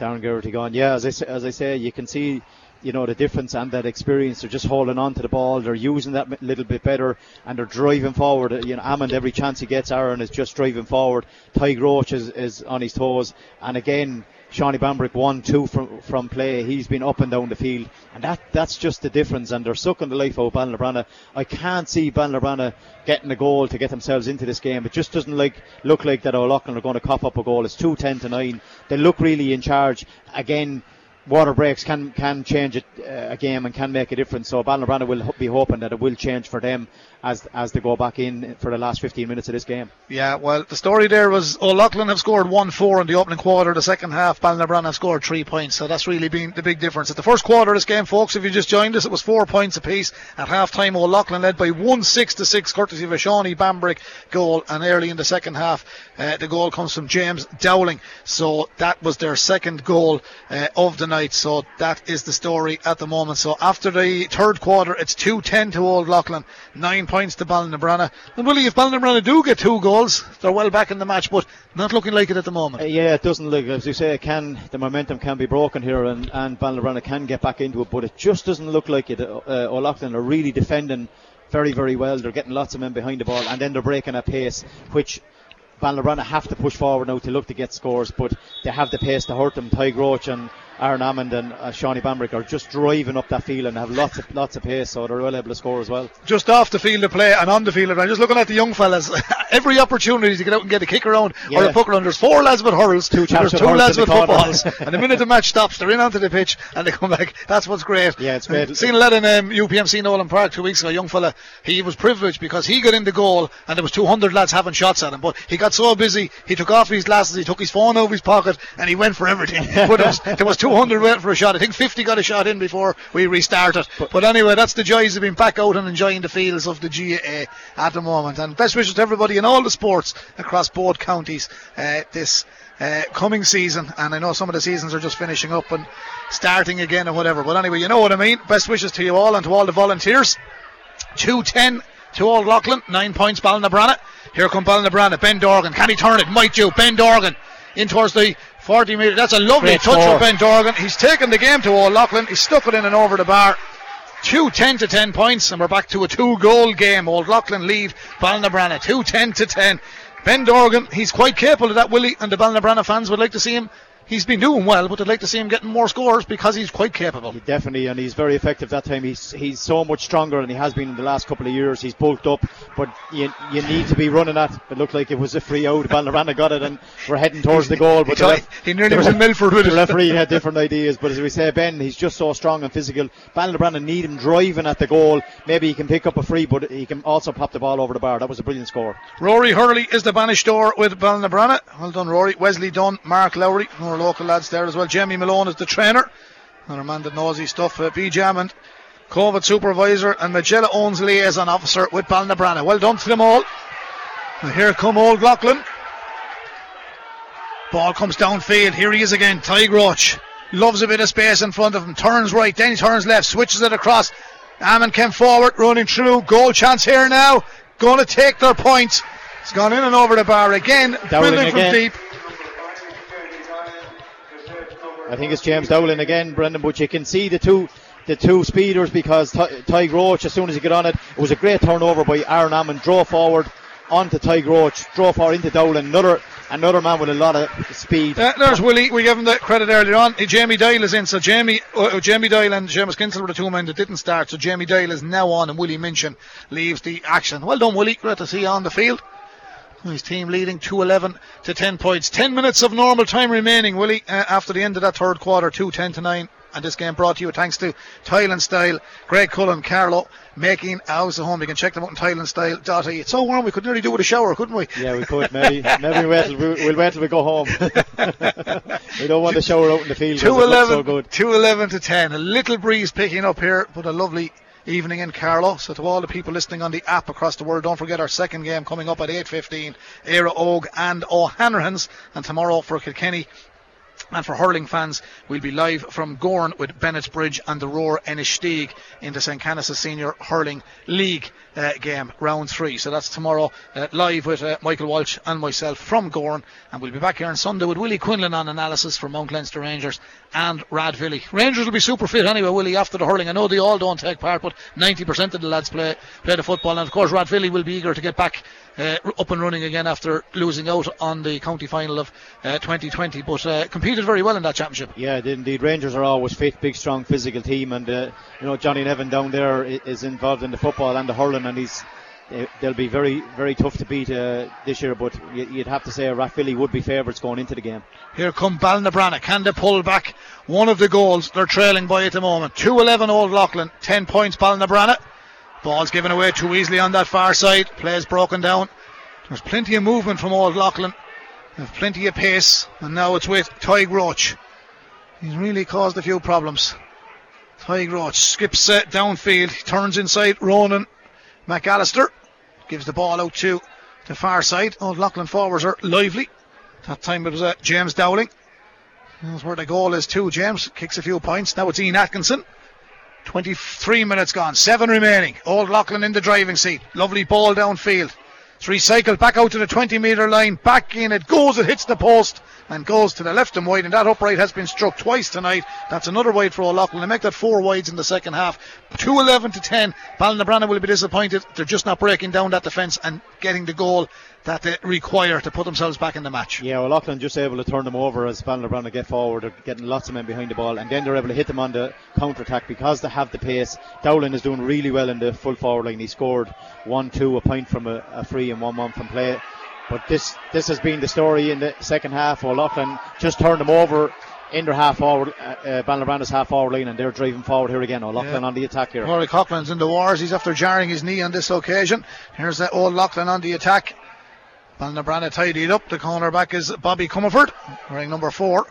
Darren Geraghty gone. Yeah, as I, say, as I say, you can see you know the difference and that experience. They're just holding on to the ball. They're using that a little bit better, and they're driving forward. You know, Amond every chance he gets, Aaron is just driving forward. Ty Roach is, is on his toes, and again Shawnee Bambrick one two from from play. He's been up and down the field, and that that's just the difference. And they're sucking the life out of Ballinabranna. I can't see Ballinabranna getting a goal to get themselves into this game. It just doesn't like look like that O'Loughlin are going to cough up a goal. It's two ten to nine. They look really in charge again water breaks can can change it, uh, a game and can make a difference. So Ballinabranna will be hoping that it will change for them as as they go back in for the last 15 minutes of this game. Yeah, well, the story there was O'Loughlin have scored 1 4 in the opening quarter. The second half, Ballinabranna have scored three points. So that's really been the big difference. At the first quarter of this game, folks, if you just joined us, it was four points apiece. At half time, O'Loughlin led by 1 6 to 6, courtesy of a Shawnee Bambrick goal. And early in the second half, uh, the goal comes from James Dowling. So that was their second goal uh, of the night. So that is the story at the moment. So after the third quarter, it's 2 10 to Old Leighlin, 9 points to Ballinabranna. And Willie, if Ballinabranna do get two goals, they're well back in the match, but not looking like it at the moment. Uh, yeah, it doesn't look, as you say, can, the momentum can be broken here and, and Ballinabranna can get back into it, but it just doesn't look like it. Uh, O'Loughlin are really defending very, very well. They're getting lots of men behind the ball and then they're breaking a pace, which Ballinabranna have to push forward now to look to get scores, but they have the pace to hurt them. Tadhg Roche and Aaron Amond and uh, Shawnee Bambrick are just driving up that field and have lots of lots of pace, so they're well able to score as well. Just off the field of play and on the field of play, just looking at the young fellas, every opportunity to get out and get a kick around yeah. or a puck around. There's four lads with hurls, two there's two lads with footballs, and the minute the match stops, they're in onto the pitch and they come back. That's what's great. Yeah, it's great. Seen a lot in um, UPMC Nolan Park two weeks ago. A young fella, he was privileged because he got in the goal and there was 200 lads having shots at him, but he got so busy, he took off his glasses, he took his phone out of his pocket, and he went for everything. but there was, there was 200 went for a shot. I think 50 got a shot in before we restarted. But, but anyway, that's the joys of being back out and enjoying the fields of the GAA at the moment. And best wishes to everybody in all the sports across both counties uh, this uh, coming season. And I know some of the seasons are just finishing up and starting again or whatever. But anyway, you know what I mean. Best wishes to you all and to all the volunteers. 210 to Old Leighlin, 9 points Ballinabranna. Here come Ballinabranna. Ben Dorgan. Can he turn it? Might you. Ben Dorgan in towards the 40 metres. That's a lovely Great touch from Ben Dorgan. He's taken the game to Old Leighlin. He's stuck it in and over the bar. Two 10 to 10 points, and we're back to a two goal game. Old Leighlin lead Ballinabranna 2 10 to 10. Ben Dorgan, he's quite capable of that, Willie, and the Ballinabranna fans would like to see him he's been doing well, but I'd like to see him getting more scores because he's quite capable. He definitely, and he's very effective that time. He's he's so much stronger than he has been in the last couple of years. He's bulked up, but you you need to be running at. It looked like it was a free out. Ballinabranna got it, and we're heading towards the goal. But he, ref- he nearly was in Milford with it. The referee had different ideas, but as we say, Ben, he's just so strong and physical. Ballinabranna need him driving at the goal. Maybe he can pick up a free, but he can also pop the ball over the bar. That was a brilliant score. Rory Hurley is the bainisteoir with Ballinabranna. Well done, Rory. Wesley Dunn, Mark Lowry, our local lads there as well. Jamie Malone is the trainer. Another man that knows his stuff. Uh, B. Jammond, COVID supervisor, and Magella owns liaison officer with Ballinabranna. Well done to them all. And here come Old Leighlin. Ball comes downfield. Here he is again. Tadhg Roche. Loves a bit of space in front of him. Turns right, then he turns left, switches it across. Amond came forward, running through. Goal chance here now. Going to take their points. It's gone in and over the bar again. Dowling from deep. I think it's James Dowling again, Brendan, but you can see the two the two speeders because Tadhg Roche, as soon as he got on it, it was a great turnover by Aaron Amond, draw forward onto Tadhg Roche, draw forward into Dowling, another another man with a lot of speed. Uh, there's Willie, we gave him the credit earlier on. Jamie Doyle is in, so Jamie uh, Jamie Doyle and Seamus Kinsella were the two men that didn't start, so Jamie Doyle is now on, and Willie Minchin leaves the action. Well done, Willie, great to see you on the field. His team leading 211 to 10 points. 10 minutes of normal time remaining, Willie, uh, after the end of that third quarter, 2 10 to 9. And this game brought to you thanks to Tile and Style, Greg Cullen, Carlow, making a house at home. You can check them out on tileandstyle.ie. It's so warm, we could nearly do with a shower, couldn't we? Yeah, we could. Maybe, maybe wait till we, we'll wait till we go home. we don't want the shower out in the field. 211, so good. 211 to 10. A little breeze picking up here, but a lovely evening in Carlow. So to all the people listening on the app across the world, don't forget our second game coming up at 8.15, Éire Óg and O'Hanrahan's. And tomorrow for Kilkenny and for hurling fans, we'll be live from Gowran with Bennettsbridge and the Rower-Inistioge in the St. Canice's Senior Hurling League uh, game, round three. So that's tomorrow, uh, live with uh, Michael Walsh and myself from Gowran. And we'll be back here on Sunday with Willie Quinlan on analysis for Mount Leinster Rangers and Rathvilly. Rangers will be super fit anyway, Willie, after the hurling. I know they all don't take part, but 90% of the lads play, play the football. And of course, Rathvilly will be eager to get back uh, up and running again after losing out on the county final of uh, 2020, but uh, competed very well in that championship. Yeah, indeed. Rangers are always fit, big, strong, physical team, and uh, you know Johnny Nevin down there is involved in the football and the hurling, and he's they'll be very, very tough to beat uh, this year, but you'd have to say Rathvilly would be favourites going into the game. Here come Ballinabranna. Can they pull back one of the goals they're trailing by at the moment? 2 11 Old Leighlin, 10 points Ballinabranna. Ball's given away too easily on that far side. Plays broken down. There's plenty of movement from Old Leighlin. There's plenty of pace. And now it's with Tadhg Roche. He's really caused a few problems. Tadhg Roche skips uh, downfield. Turns inside. Ronan McAllister gives the ball out to the far side. Old Leighlin forwards are lively. That time it was uh, James Dowling. That's where the goal is too. James kicks a few points. Now it's Ian Atkinson. 23 minutes gone. Seven remaining. Old Leighlin in the driving seat. Lovely ball downfield. It's recycled back out to the 20 metre line. Back in it goes. It hits the post and goes to the left and wide. And that upright has been struck twice tonight. That's another wide for O'Loughlin. They make that four wides in the second half. 2 11 to 10. Ballinabranna will be disappointed. They're just not breaking down that defence and getting the goal that they require to put themselves back in the match. Yeah, well, just able to turn them over as Ballinabranna get forward. They're getting lots of men behind the ball, and then they're able to hit them on the counter attack because they have the pace. Dowling is doing really well in the full forward line. He scored 1 2, a point from a, a free and 1 1 from play. But this this has been the story in the second half. O'Loughlin just turned them over in their half forward, uh, uh, half forward line, and they're driving forward here again. O'Loughlin yeah. on the attack here. Rory Coughlin's in the wars. He's after jarring his knee on this occasion. Here's the Loughlin on the attack. Ballinabranna tidied up. The corner back is Bobby Comerford, wearing number four.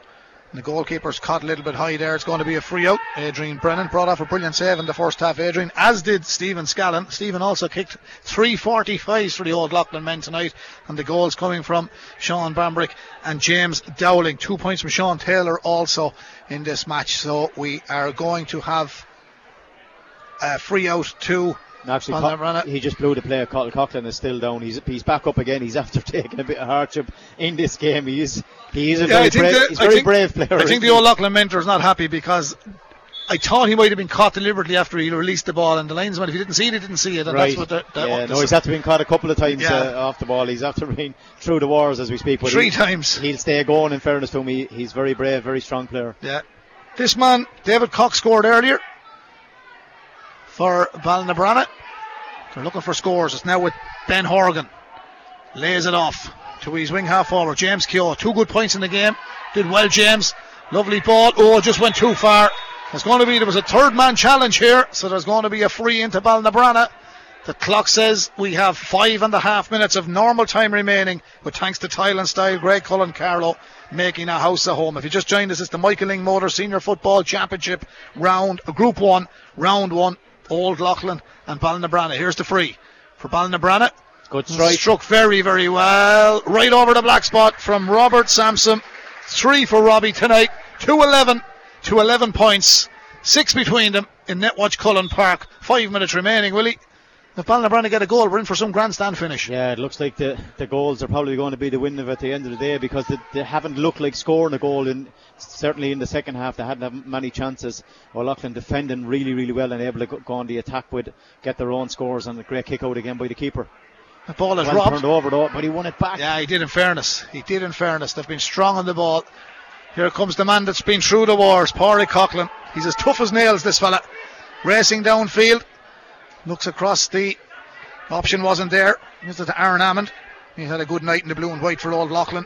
And the goalkeeper's caught a little bit high there. It's going to be a free out. Adrian Brennan brought off a brilliant save in the first half, Adrian, as did Stephen Scallon. Stephen also kicked three 45s for the old Leighlin men tonight. And the goals coming from Sean Bambrick and James Dowling. Two points from Sean Taylor also in this match. So we are going to have a free out to Actually, Co- he just blew the player. Coughlin is still down. He's he's back up again. He's after taking a bit of hardship in this game. He's he's a yeah, very, brave, the, he's very think, brave player. I think the old Leighlin mentor is not happy because I thought he might have been caught deliberately after he released the ball, and the linesman, if he didn't see it, he didn't see it, and right. that's what. The, yeah, no, he's had to been caught a couple of times yeah. uh, off the ball. He's after being through the wars as we speak. But Three he, times. He'll stay going. In fairness to him, he, he's very brave, very strong player. Yeah. This man, David Cox, scored earlier for Ballinabranna. They're looking for scores. It's now with Ben Horgan. Lays it off to his wing half forward. James Keogh. Two good points in the game. Did well, James. Lovely ball. Oh, just went too far. There's going to be, there was a third man challenge here, so there's going to be a free into Ballinabranna. The clock says we have five and a half minutes of normal time remaining, but thanks to Tile and Style Greg Cullen Carlow making a house at home. If you just joined us, it's the Michael Lyng Motor Senior Football Championship round, Group 1, round 1. Old Leighlin and Ballinabranna. Here's the free for Ballinabranna. Good strike. Struck very, very well. Right over the black spot from Robert Sampson. Three for Robbie tonight. 2 11 to 11 points. Six between them in Netwatch Cullen Park. Five minutes remaining, Willie. If Ballinabranna get a goal, we're in for some grandstand finish. Yeah, it looks like the, the goals are probably going to be the win of at the end of the day because they, they haven't looked like scoring a goal in certainly in the second half. They hadn't had many chances. Old Leighlin defending really, really well and able to go on the attack with get their own scores and a great kick out again by the keeper. The ball is well robbed. turned over though, but he won it back. Yeah, he did in fairness. He did in fairness. They've been strong on the ball. Here comes the man that's been through the wars, Pádraig Coughlin. He's as tough as nails, this fella. Racing downfield. Looks across the Option wasn't there. Is to Aaron Amond. He had a good night in the blue and white for Old Leighlin.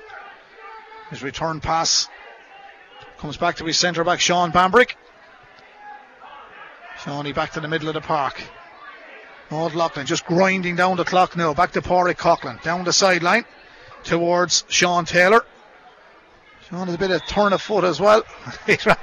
His return pass comes back to his centre back, Sean Bambrick. Shawnee back to the middle of the park. Old Leighlin just grinding down the clock now. Back to Pádraig Coughlin. Down the sideline towards Sean Taylor. Sean has a bit of turn of foot as well. he, ran,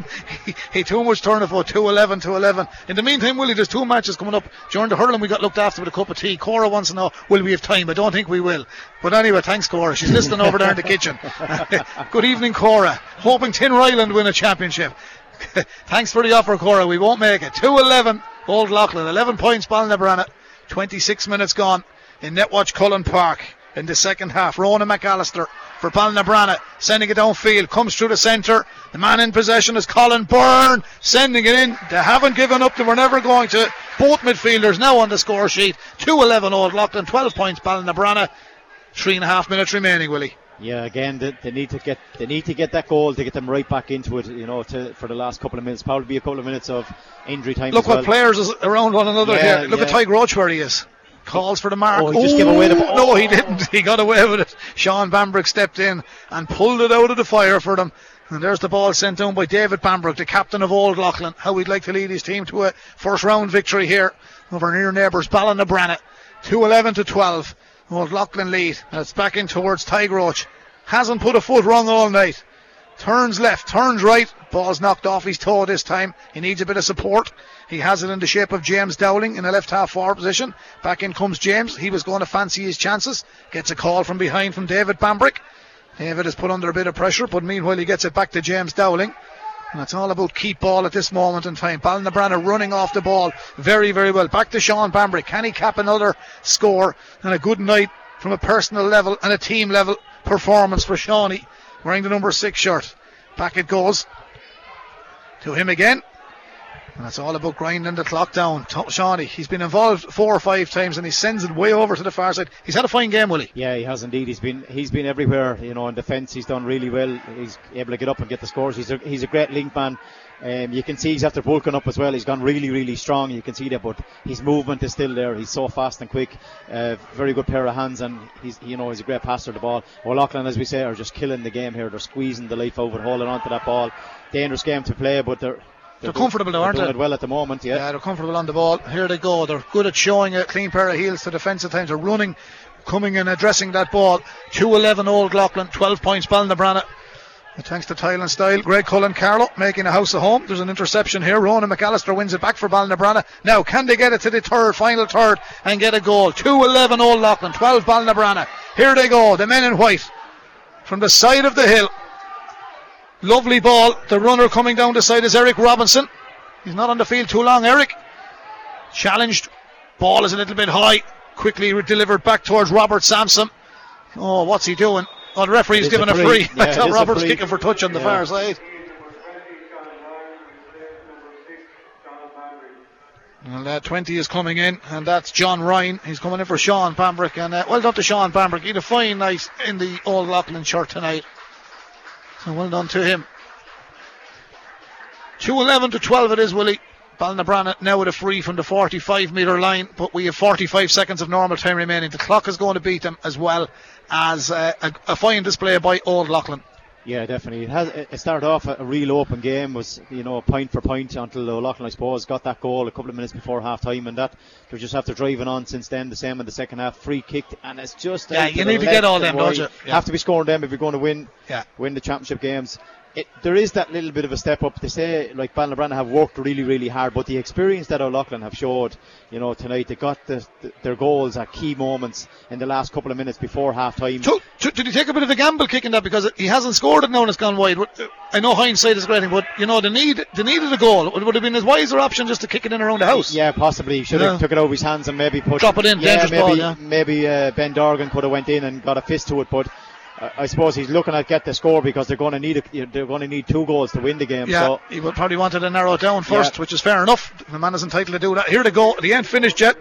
he, he too much turn of foot, 2 11 to 11. In the meantime, Willie, there's two matches coming up. During the hurling, we got looked after with a cup of tea. Cora wants to know, will we have time? I don't think we will. But anyway, thanks, Cora. She's listening over there in the kitchen. Good evening, Cora. Hoping Tinryland win a championship. thanks for the offer, Cora. We won't make it. 2 11, Old Leighlin. 11 points, Ballinabranna. 26 minutes gone in Netwatch Cullen Park in the second half. Ronan McAllister for Ballinabranna, sending it downfield, comes through the centre. The man in possession is Colin Byrne, sending it in. They haven't given up, they were never going to. Both midfielders now on the score sheet. 2 11 Old Leighlin, 12 points Ballinabranna. Three and a half minutes remaining, Willie. Yeah, again, they, they, need to get they need to get that goal to get them right back into it. You know, to, for the last couple of minutes, probably be a couple of minutes of injury time. Look what well. players is around one another yeah, here. Look yeah. at Tadhg Roach where he is calls for the mark. Oh, he just gave away the ball. No, he didn't. He got away with it. Sean Bambrick stepped in and pulled it out of the fire for them. And there's the ball sent down by David Bambrick, the captain of Old Leighlin. How he'd like to lead his team to a first round victory here over near neighbours Ballinabranna. 2 11 to 12. Old Leighlin lead. And it's back in towards Tadhg Roach. Hasn't put a foot wrong all night. Turns left, turns right. Ball's knocked off his toe this time. He needs a bit of support. He has it in the shape of James Dowling in a left half forward position. Back in comes James. He was going to fancy his chances. Gets a call from behind from David Bambrick. David is put under a bit of pressure, but meanwhile he gets it back to James Dowling. And it's all about keep ball at this moment in time. Ballinabranna running off the ball very, very well. Back to Sean Bambrick. Can he cap another score? And a good night from a personal level and a team level performance for Shawnee wearing the number six shirt. Back it goes to him again. And it's all about grinding the clock down. Shawnee, he's been involved four or five times and he sends it way over to the far side. He's had a fine game, Willie. Yeah, he has indeed. He's been he's been everywhere. You know, in defence, he's done really well. He's able to get up and get the scores. He's a, he's a great link man. Um, you can see he's after bulking up as well. He's gone really, really strong. You can see that, but his movement is still there. He's so fast and quick. Uh, very good pair of hands, and he's you know he's a great passer of the ball. Old Leighlin, as we say, are just killing the game here. They're squeezing the life out, holding on to that ball. Dangerous game to play, but they're they're, comfortable though, aren't doing they? it well at the moment, yeah. Yeah, they're comfortable on the ball. Here they go. They're good at showing a clean pair of heels to defence at times. They're running, coming and addressing that ball. 2-11 Old Leighlin, 12 points Ballinabranna. Thanks to Tile and Style. Greg Cullen Carlow making a house of home. There's an interception here. Ronan McAllister wins it back for Ballinabranna. Now, can they get it to the third, final third, and get a goal? 2 11 Old Leighlin, 12 Ballinabranna. Here they go, the men in white. From the side of the hill. Lovely ball. The runner coming down the side is Eric Robinson. He's not on the field too long, Eric. Challenged. Ball is a little bit high. Quickly delivered back towards Robert Sampson. Oh, what's he doing? Oh, the referee's given a free. Yeah, I thought Robert's free. kicking for touch on the Yeah. far side. And uh, 20 is coming in, and that's John Ryan. He's coming in for Sean Bambrick. And uh, well done to Sean Bambrick. He had a fine night in the Old Leighlin shirt tonight. So well done to him. 211 to 12 it is, Willie. Ballinabranna now with a free from the 45 metre line, but we have 45 seconds of normal time remaining. The clock is going to beat them as well as uh, a, a fine display by Old Leighlin. Yeah, definitely. It has. It started off a, a real open game. Was you know point for point until Old Leighlin, I suppose, got that goal a couple of minutes before half time, and that they're just after driving on since then. The same in the second half, free kicked, and it's just Yeah, you need to get all them, don't you? Yeah. Have to be scoring them if you're going to win. Yeah. Win the championship games. It, there is that little bit of a step up. They say like Ballinabranna have worked really, really hard, but the experience that Old Leighlin have showed, you know, tonight they got the, the, their goals at key moments in the last couple of minutes before half time. So, did he take a bit of a gamble kicking that because he hasn't scored it now and it's gone wide? I know hindsight is great but you know the need they needed a goal. It would have been his wiser option just to kick it in around the house. Yeah, possibly. He should have Yeah. took it over his hands and maybe put Drop it in, Yeah, maybe ball, yeah. maybe uh, Ben Dorgan could have went in and got a fist to it, but. I suppose he's looking at get the score because they're going to need a, they're going to need two goals to win the game. Yeah, So he would probably wanted to narrow it down first, Yeah. which is fair enough. The man is entitled to do that. Here they go. The end finished yet.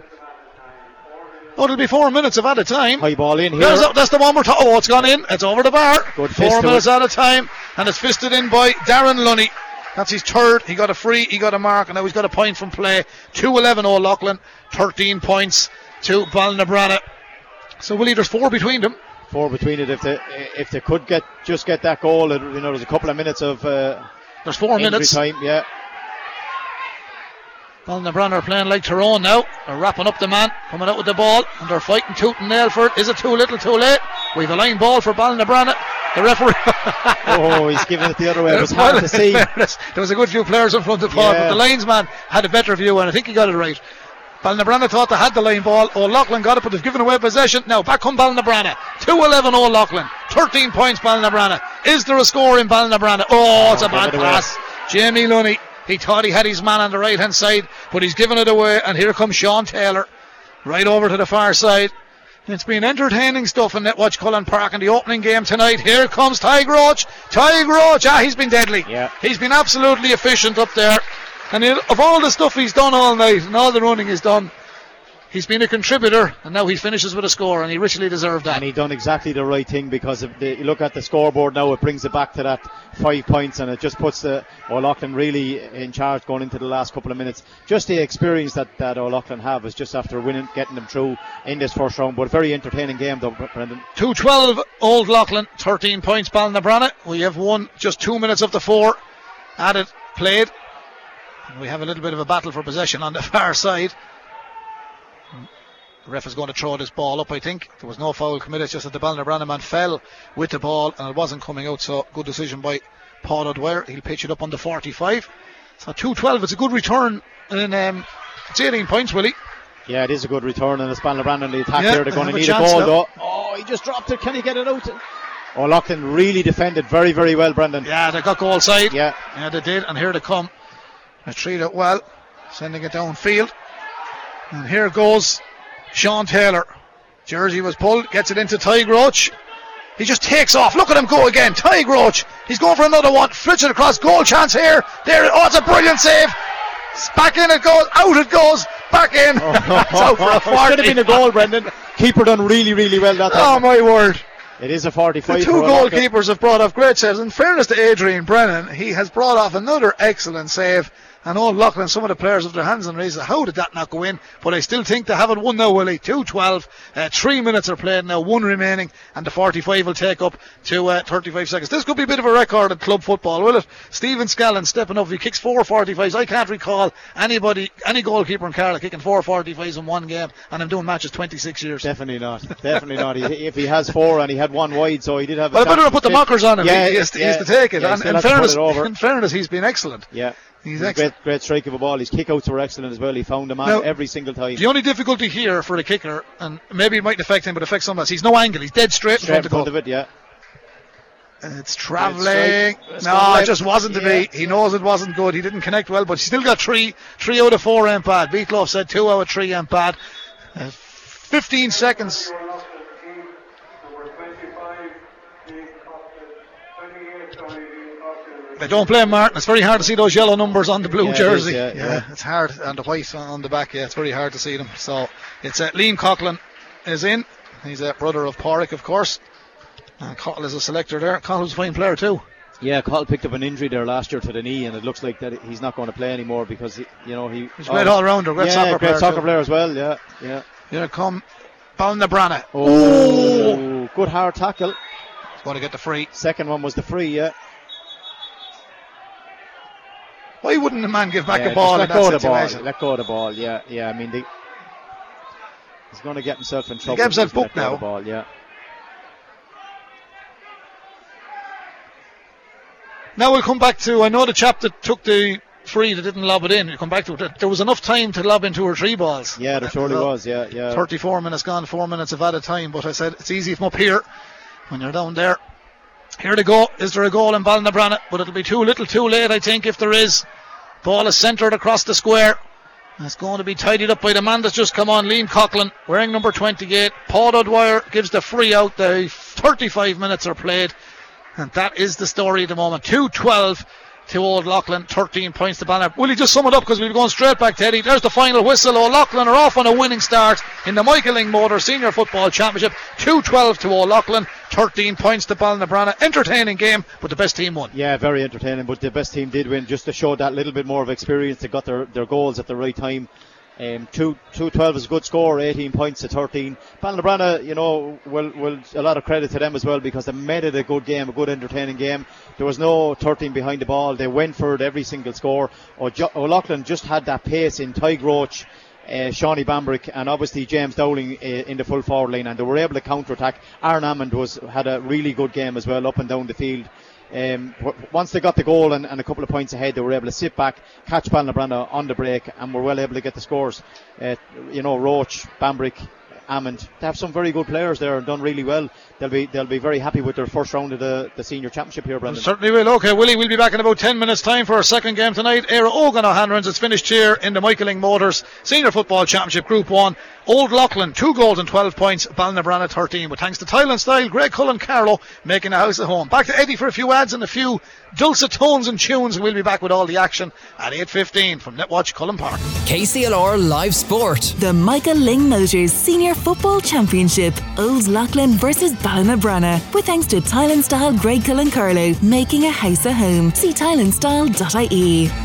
Oh, it'll be four minutes of added time. high ball in here. A- that's the one we're talking. Oh, it's gone in. It's over the bar. Good Four minutes out of time, and it's fisted in by Darren Lunny. That's his third. He got a free. He got a mark, and now he's got a point from play. Two eleven Old Leighlin, thirteen points to Ballinabranna. So Willie, there's four between them. Four between it. If they if they could get just get that goal, it, you know, there's a couple of minutes of uh, There's four minutes. time. Yeah, Ballinabranna are playing like Tyrone now. They're wrapping up the man, coming out with the ball, and they're fighting tooth and nail for it. Is it too little, too late? We've a line ball for Ballinabranna. The referee. oh, he's giving it the other way. It was hard to see. Fairness, there was a good few players in front of the ball, Yeah. but the linesman had a better view, and I think he got it right. Ballinabranna thought they had the line ball. Old Leighlin got it, but they've given away possession. Now back come Ballinabranna. 2-11 Old Leighlin. 13 points Ballinabranna. Is there a score in Ballinabranna? Oh, it's a bad it pass. Jamie Lunny. He thought he had his man on the right hand side, but he's given it away, and here comes Sean Taylor. Right over to the far side. It's been entertaining stuff in Netwatch Cullen Park in the opening game tonight. Here comes Tadhg Roach. Tadhg Roach, ah, he's been deadly. Yeah. He's been absolutely efficient up there. And he- of all the stuff he's done all night and all the running he's done, he's been a contributor. And now he finishes with a score, and he richly deserved that. and he done exactly the right thing because if the, you look at the scoreboard now, it brings it back to that five points, and it just puts the Old Leighlin really in charge going into the last couple of minutes. Just the experience that that Old Leighlin have is just after winning, getting them through in this first round. But a very entertaining game, though, Brendan. 212 Old Leighlin, 13 points Ballinabranna. We have won just two minutes of the four added, played. And we have a little bit of a battle for possession on the far side. The ref is going to throw this ball up, I think. There was no foul committed, it's just that the Ballinabranna man fell with the ball and it wasn't coming out, so good decision by Paul O'Dwyer. He'll pitch it up on the 45. So 212, it's a good return. And um, it's 18 points, Willie. Yeah, it is a good return, and it's Ballinabranna in the attack Yeah, here. They're going to have a need a chance goal, now. though. Oh, he just dropped it. Can he get it out? Oh, Old Leighlin really defended very, very well, Brendan. Yeah, they got goal side. Yeah. Yeah, they did, and here they come. Treat it well, sending it downfield. And here goes Sean Taylor. Jersey was pulled, gets it into Tadhg Roach. He just takes off. Look at him go again. Tadhg Roach. He's going for another one. Flips it across. Goal chance here. There. Oh, it's a brilliant save. It's back in it goes. Out it goes. Back in. it's out for a It should have been a goal, Brendan. Keeper done really, really well that Oh my word. It is a 45. The two goalkeepers have brought off great saves. In fairness to Adrian Brennan, he has brought off another excellent save. And old Leighlin, some of the players have their hands on raised. How did that not go in? But I still think they haven't won now, Willie. 2 12. Uh, three minutes are played now, one remaining, and the 45 will take up to uh, 35 seconds. This could be a bit of a record in club football, will it? Stephen Scallon stepping up. He kicks four 45s, I can't recall anybody, any goalkeeper in Carlow kicking four 45s in one game, and I'm doing matches 26 years. Definitely not. Definitely not. He, if he has four and he had one wide, so he did have. a Well, I better put the to- mockers on him. Yeah, he, he has to, he yeah, has to take it. yeah, and in to fairness, it in fairness, he's been excellent. Yeah. He's a excellent. great, great strike of a ball. His kickouts were excellent as well. He found them on Now, every single time. The only difficulty here for the kicker, and maybe it might affect him, but affects someone else. He's no angle. He's dead straight, Straight in in front front of of it, yeah. It's travelling. No, it just wasn't to Yeah. be. He knows it wasn't good. He didn't connect well, but he still got three, three out of four bad. Beatloff said two out of three bad. Uh, 15 seconds. They don't blame Martin. It's very hard to see those yellow numbers on the blue Yeah, it is, jersey. yeah, yeah. it's hard, and the white on the back. Yeah, it's very hard to see them. So it's uh, Liam Coughlin is in. He's a brother of Pádraig, of course. And Cottle is a selector there. Cottle's a fine player too. Yeah, Cottle picked up an injury there last year to the knee, and it looks like that he's not going to play anymore because he, you know he. He's a great all-rounder, great yeah, soccer great player soccer too. player as well. Yeah, yeah. Here come Ballinabranna. Oh, good hard tackle. He's going to get the free. Second one was the free. Yeah. Why wouldn't the man give back yeah, the ball in let go that of the ball. Let go of the ball. Yeah, yeah. I mean, the, he's going to get himself in trouble. himself he booked let go now. The ball, yeah. Now we'll come back to. I know the chap that took the free that didn't lob it in. We'll come back to it. There was enough time to lob in two or three balls. Yeah, there surely was. Yeah, yeah. 34 minutes gone, four minutes of added time. But I said it's easy from up here when you're down there. Here they go. Is there a goal in Ballinabranna? But it'll be too little, too late, I think, if there is. Ball is centred across the square. It's going to be tidied up by the man that's just come on, Liam Coughlin, wearing number 28. Paul O'Dwyer gives the free out. The 35 minutes are played. And that is the story at the moment. 2 12 to Old Leighlin, 13 points to Banner. Will you just sum it up because we'll be going straight back Teddy? There's the final whistle. Old Leighlin are off on a winning start in the Michael Lyng Motor Senior Football Championship. 2 12 to Old Leighlin, 13 points to Ballinabranna. Entertaining game, but the best team won. Yeah, very entertaining. But the best team did win, just to show that little bit more of experience. They got their, their goals at the right time. Um, two two twelve is a good score, 18 points to 13. Ballinabranna, you know, a lot of credit to them as well because they made it a good game, a good entertaining game. There was no 13 behind the ball. They went for it every single score. Old Leighlin just had that pace in Tadhg Roach. Uh, Shawnee Bambrick and obviously James Dowling uh, in the full forward line, and they were able to counter attack. Aaron Amond was had a really good game as well, up and down the field. Um, once they got the goal and, and a couple of points ahead, they were able to sit back, catch Ballinabranna on the break, and were well able to get the scores. Uh, you know, Roach, Bambrick, Amond. They have some very good players there and done really well. They'll be they'll be very happy with their first round of the, the senior championship here, Brendan. Certainly will. Okay, Willie, we'll be back in about 10 minutes' time for our second game tonight. Éire Óg and O'Hanrahan's. It's finished here in the Michael Lyng Motors Senior Football Championship Group 1. Old Leighlin, 2 goals and 12 points. Ballinabranna, 13. With thanks to Tile and Style, Greg Cullen Carlow making a house at home. Back to Eddie for a few ads and a few dulcet tones and tunes. and We'll be back with all the action at 8.15 from Netwatch Cullen Park. KCLR Live Sport. The Michael Lyng Motors Senior Football Championship. Old Leighlin versus Ballinabranna. With thanks to Tile and Style Greg Cullen Carlow, making a house a home. See tileandstyle.ie.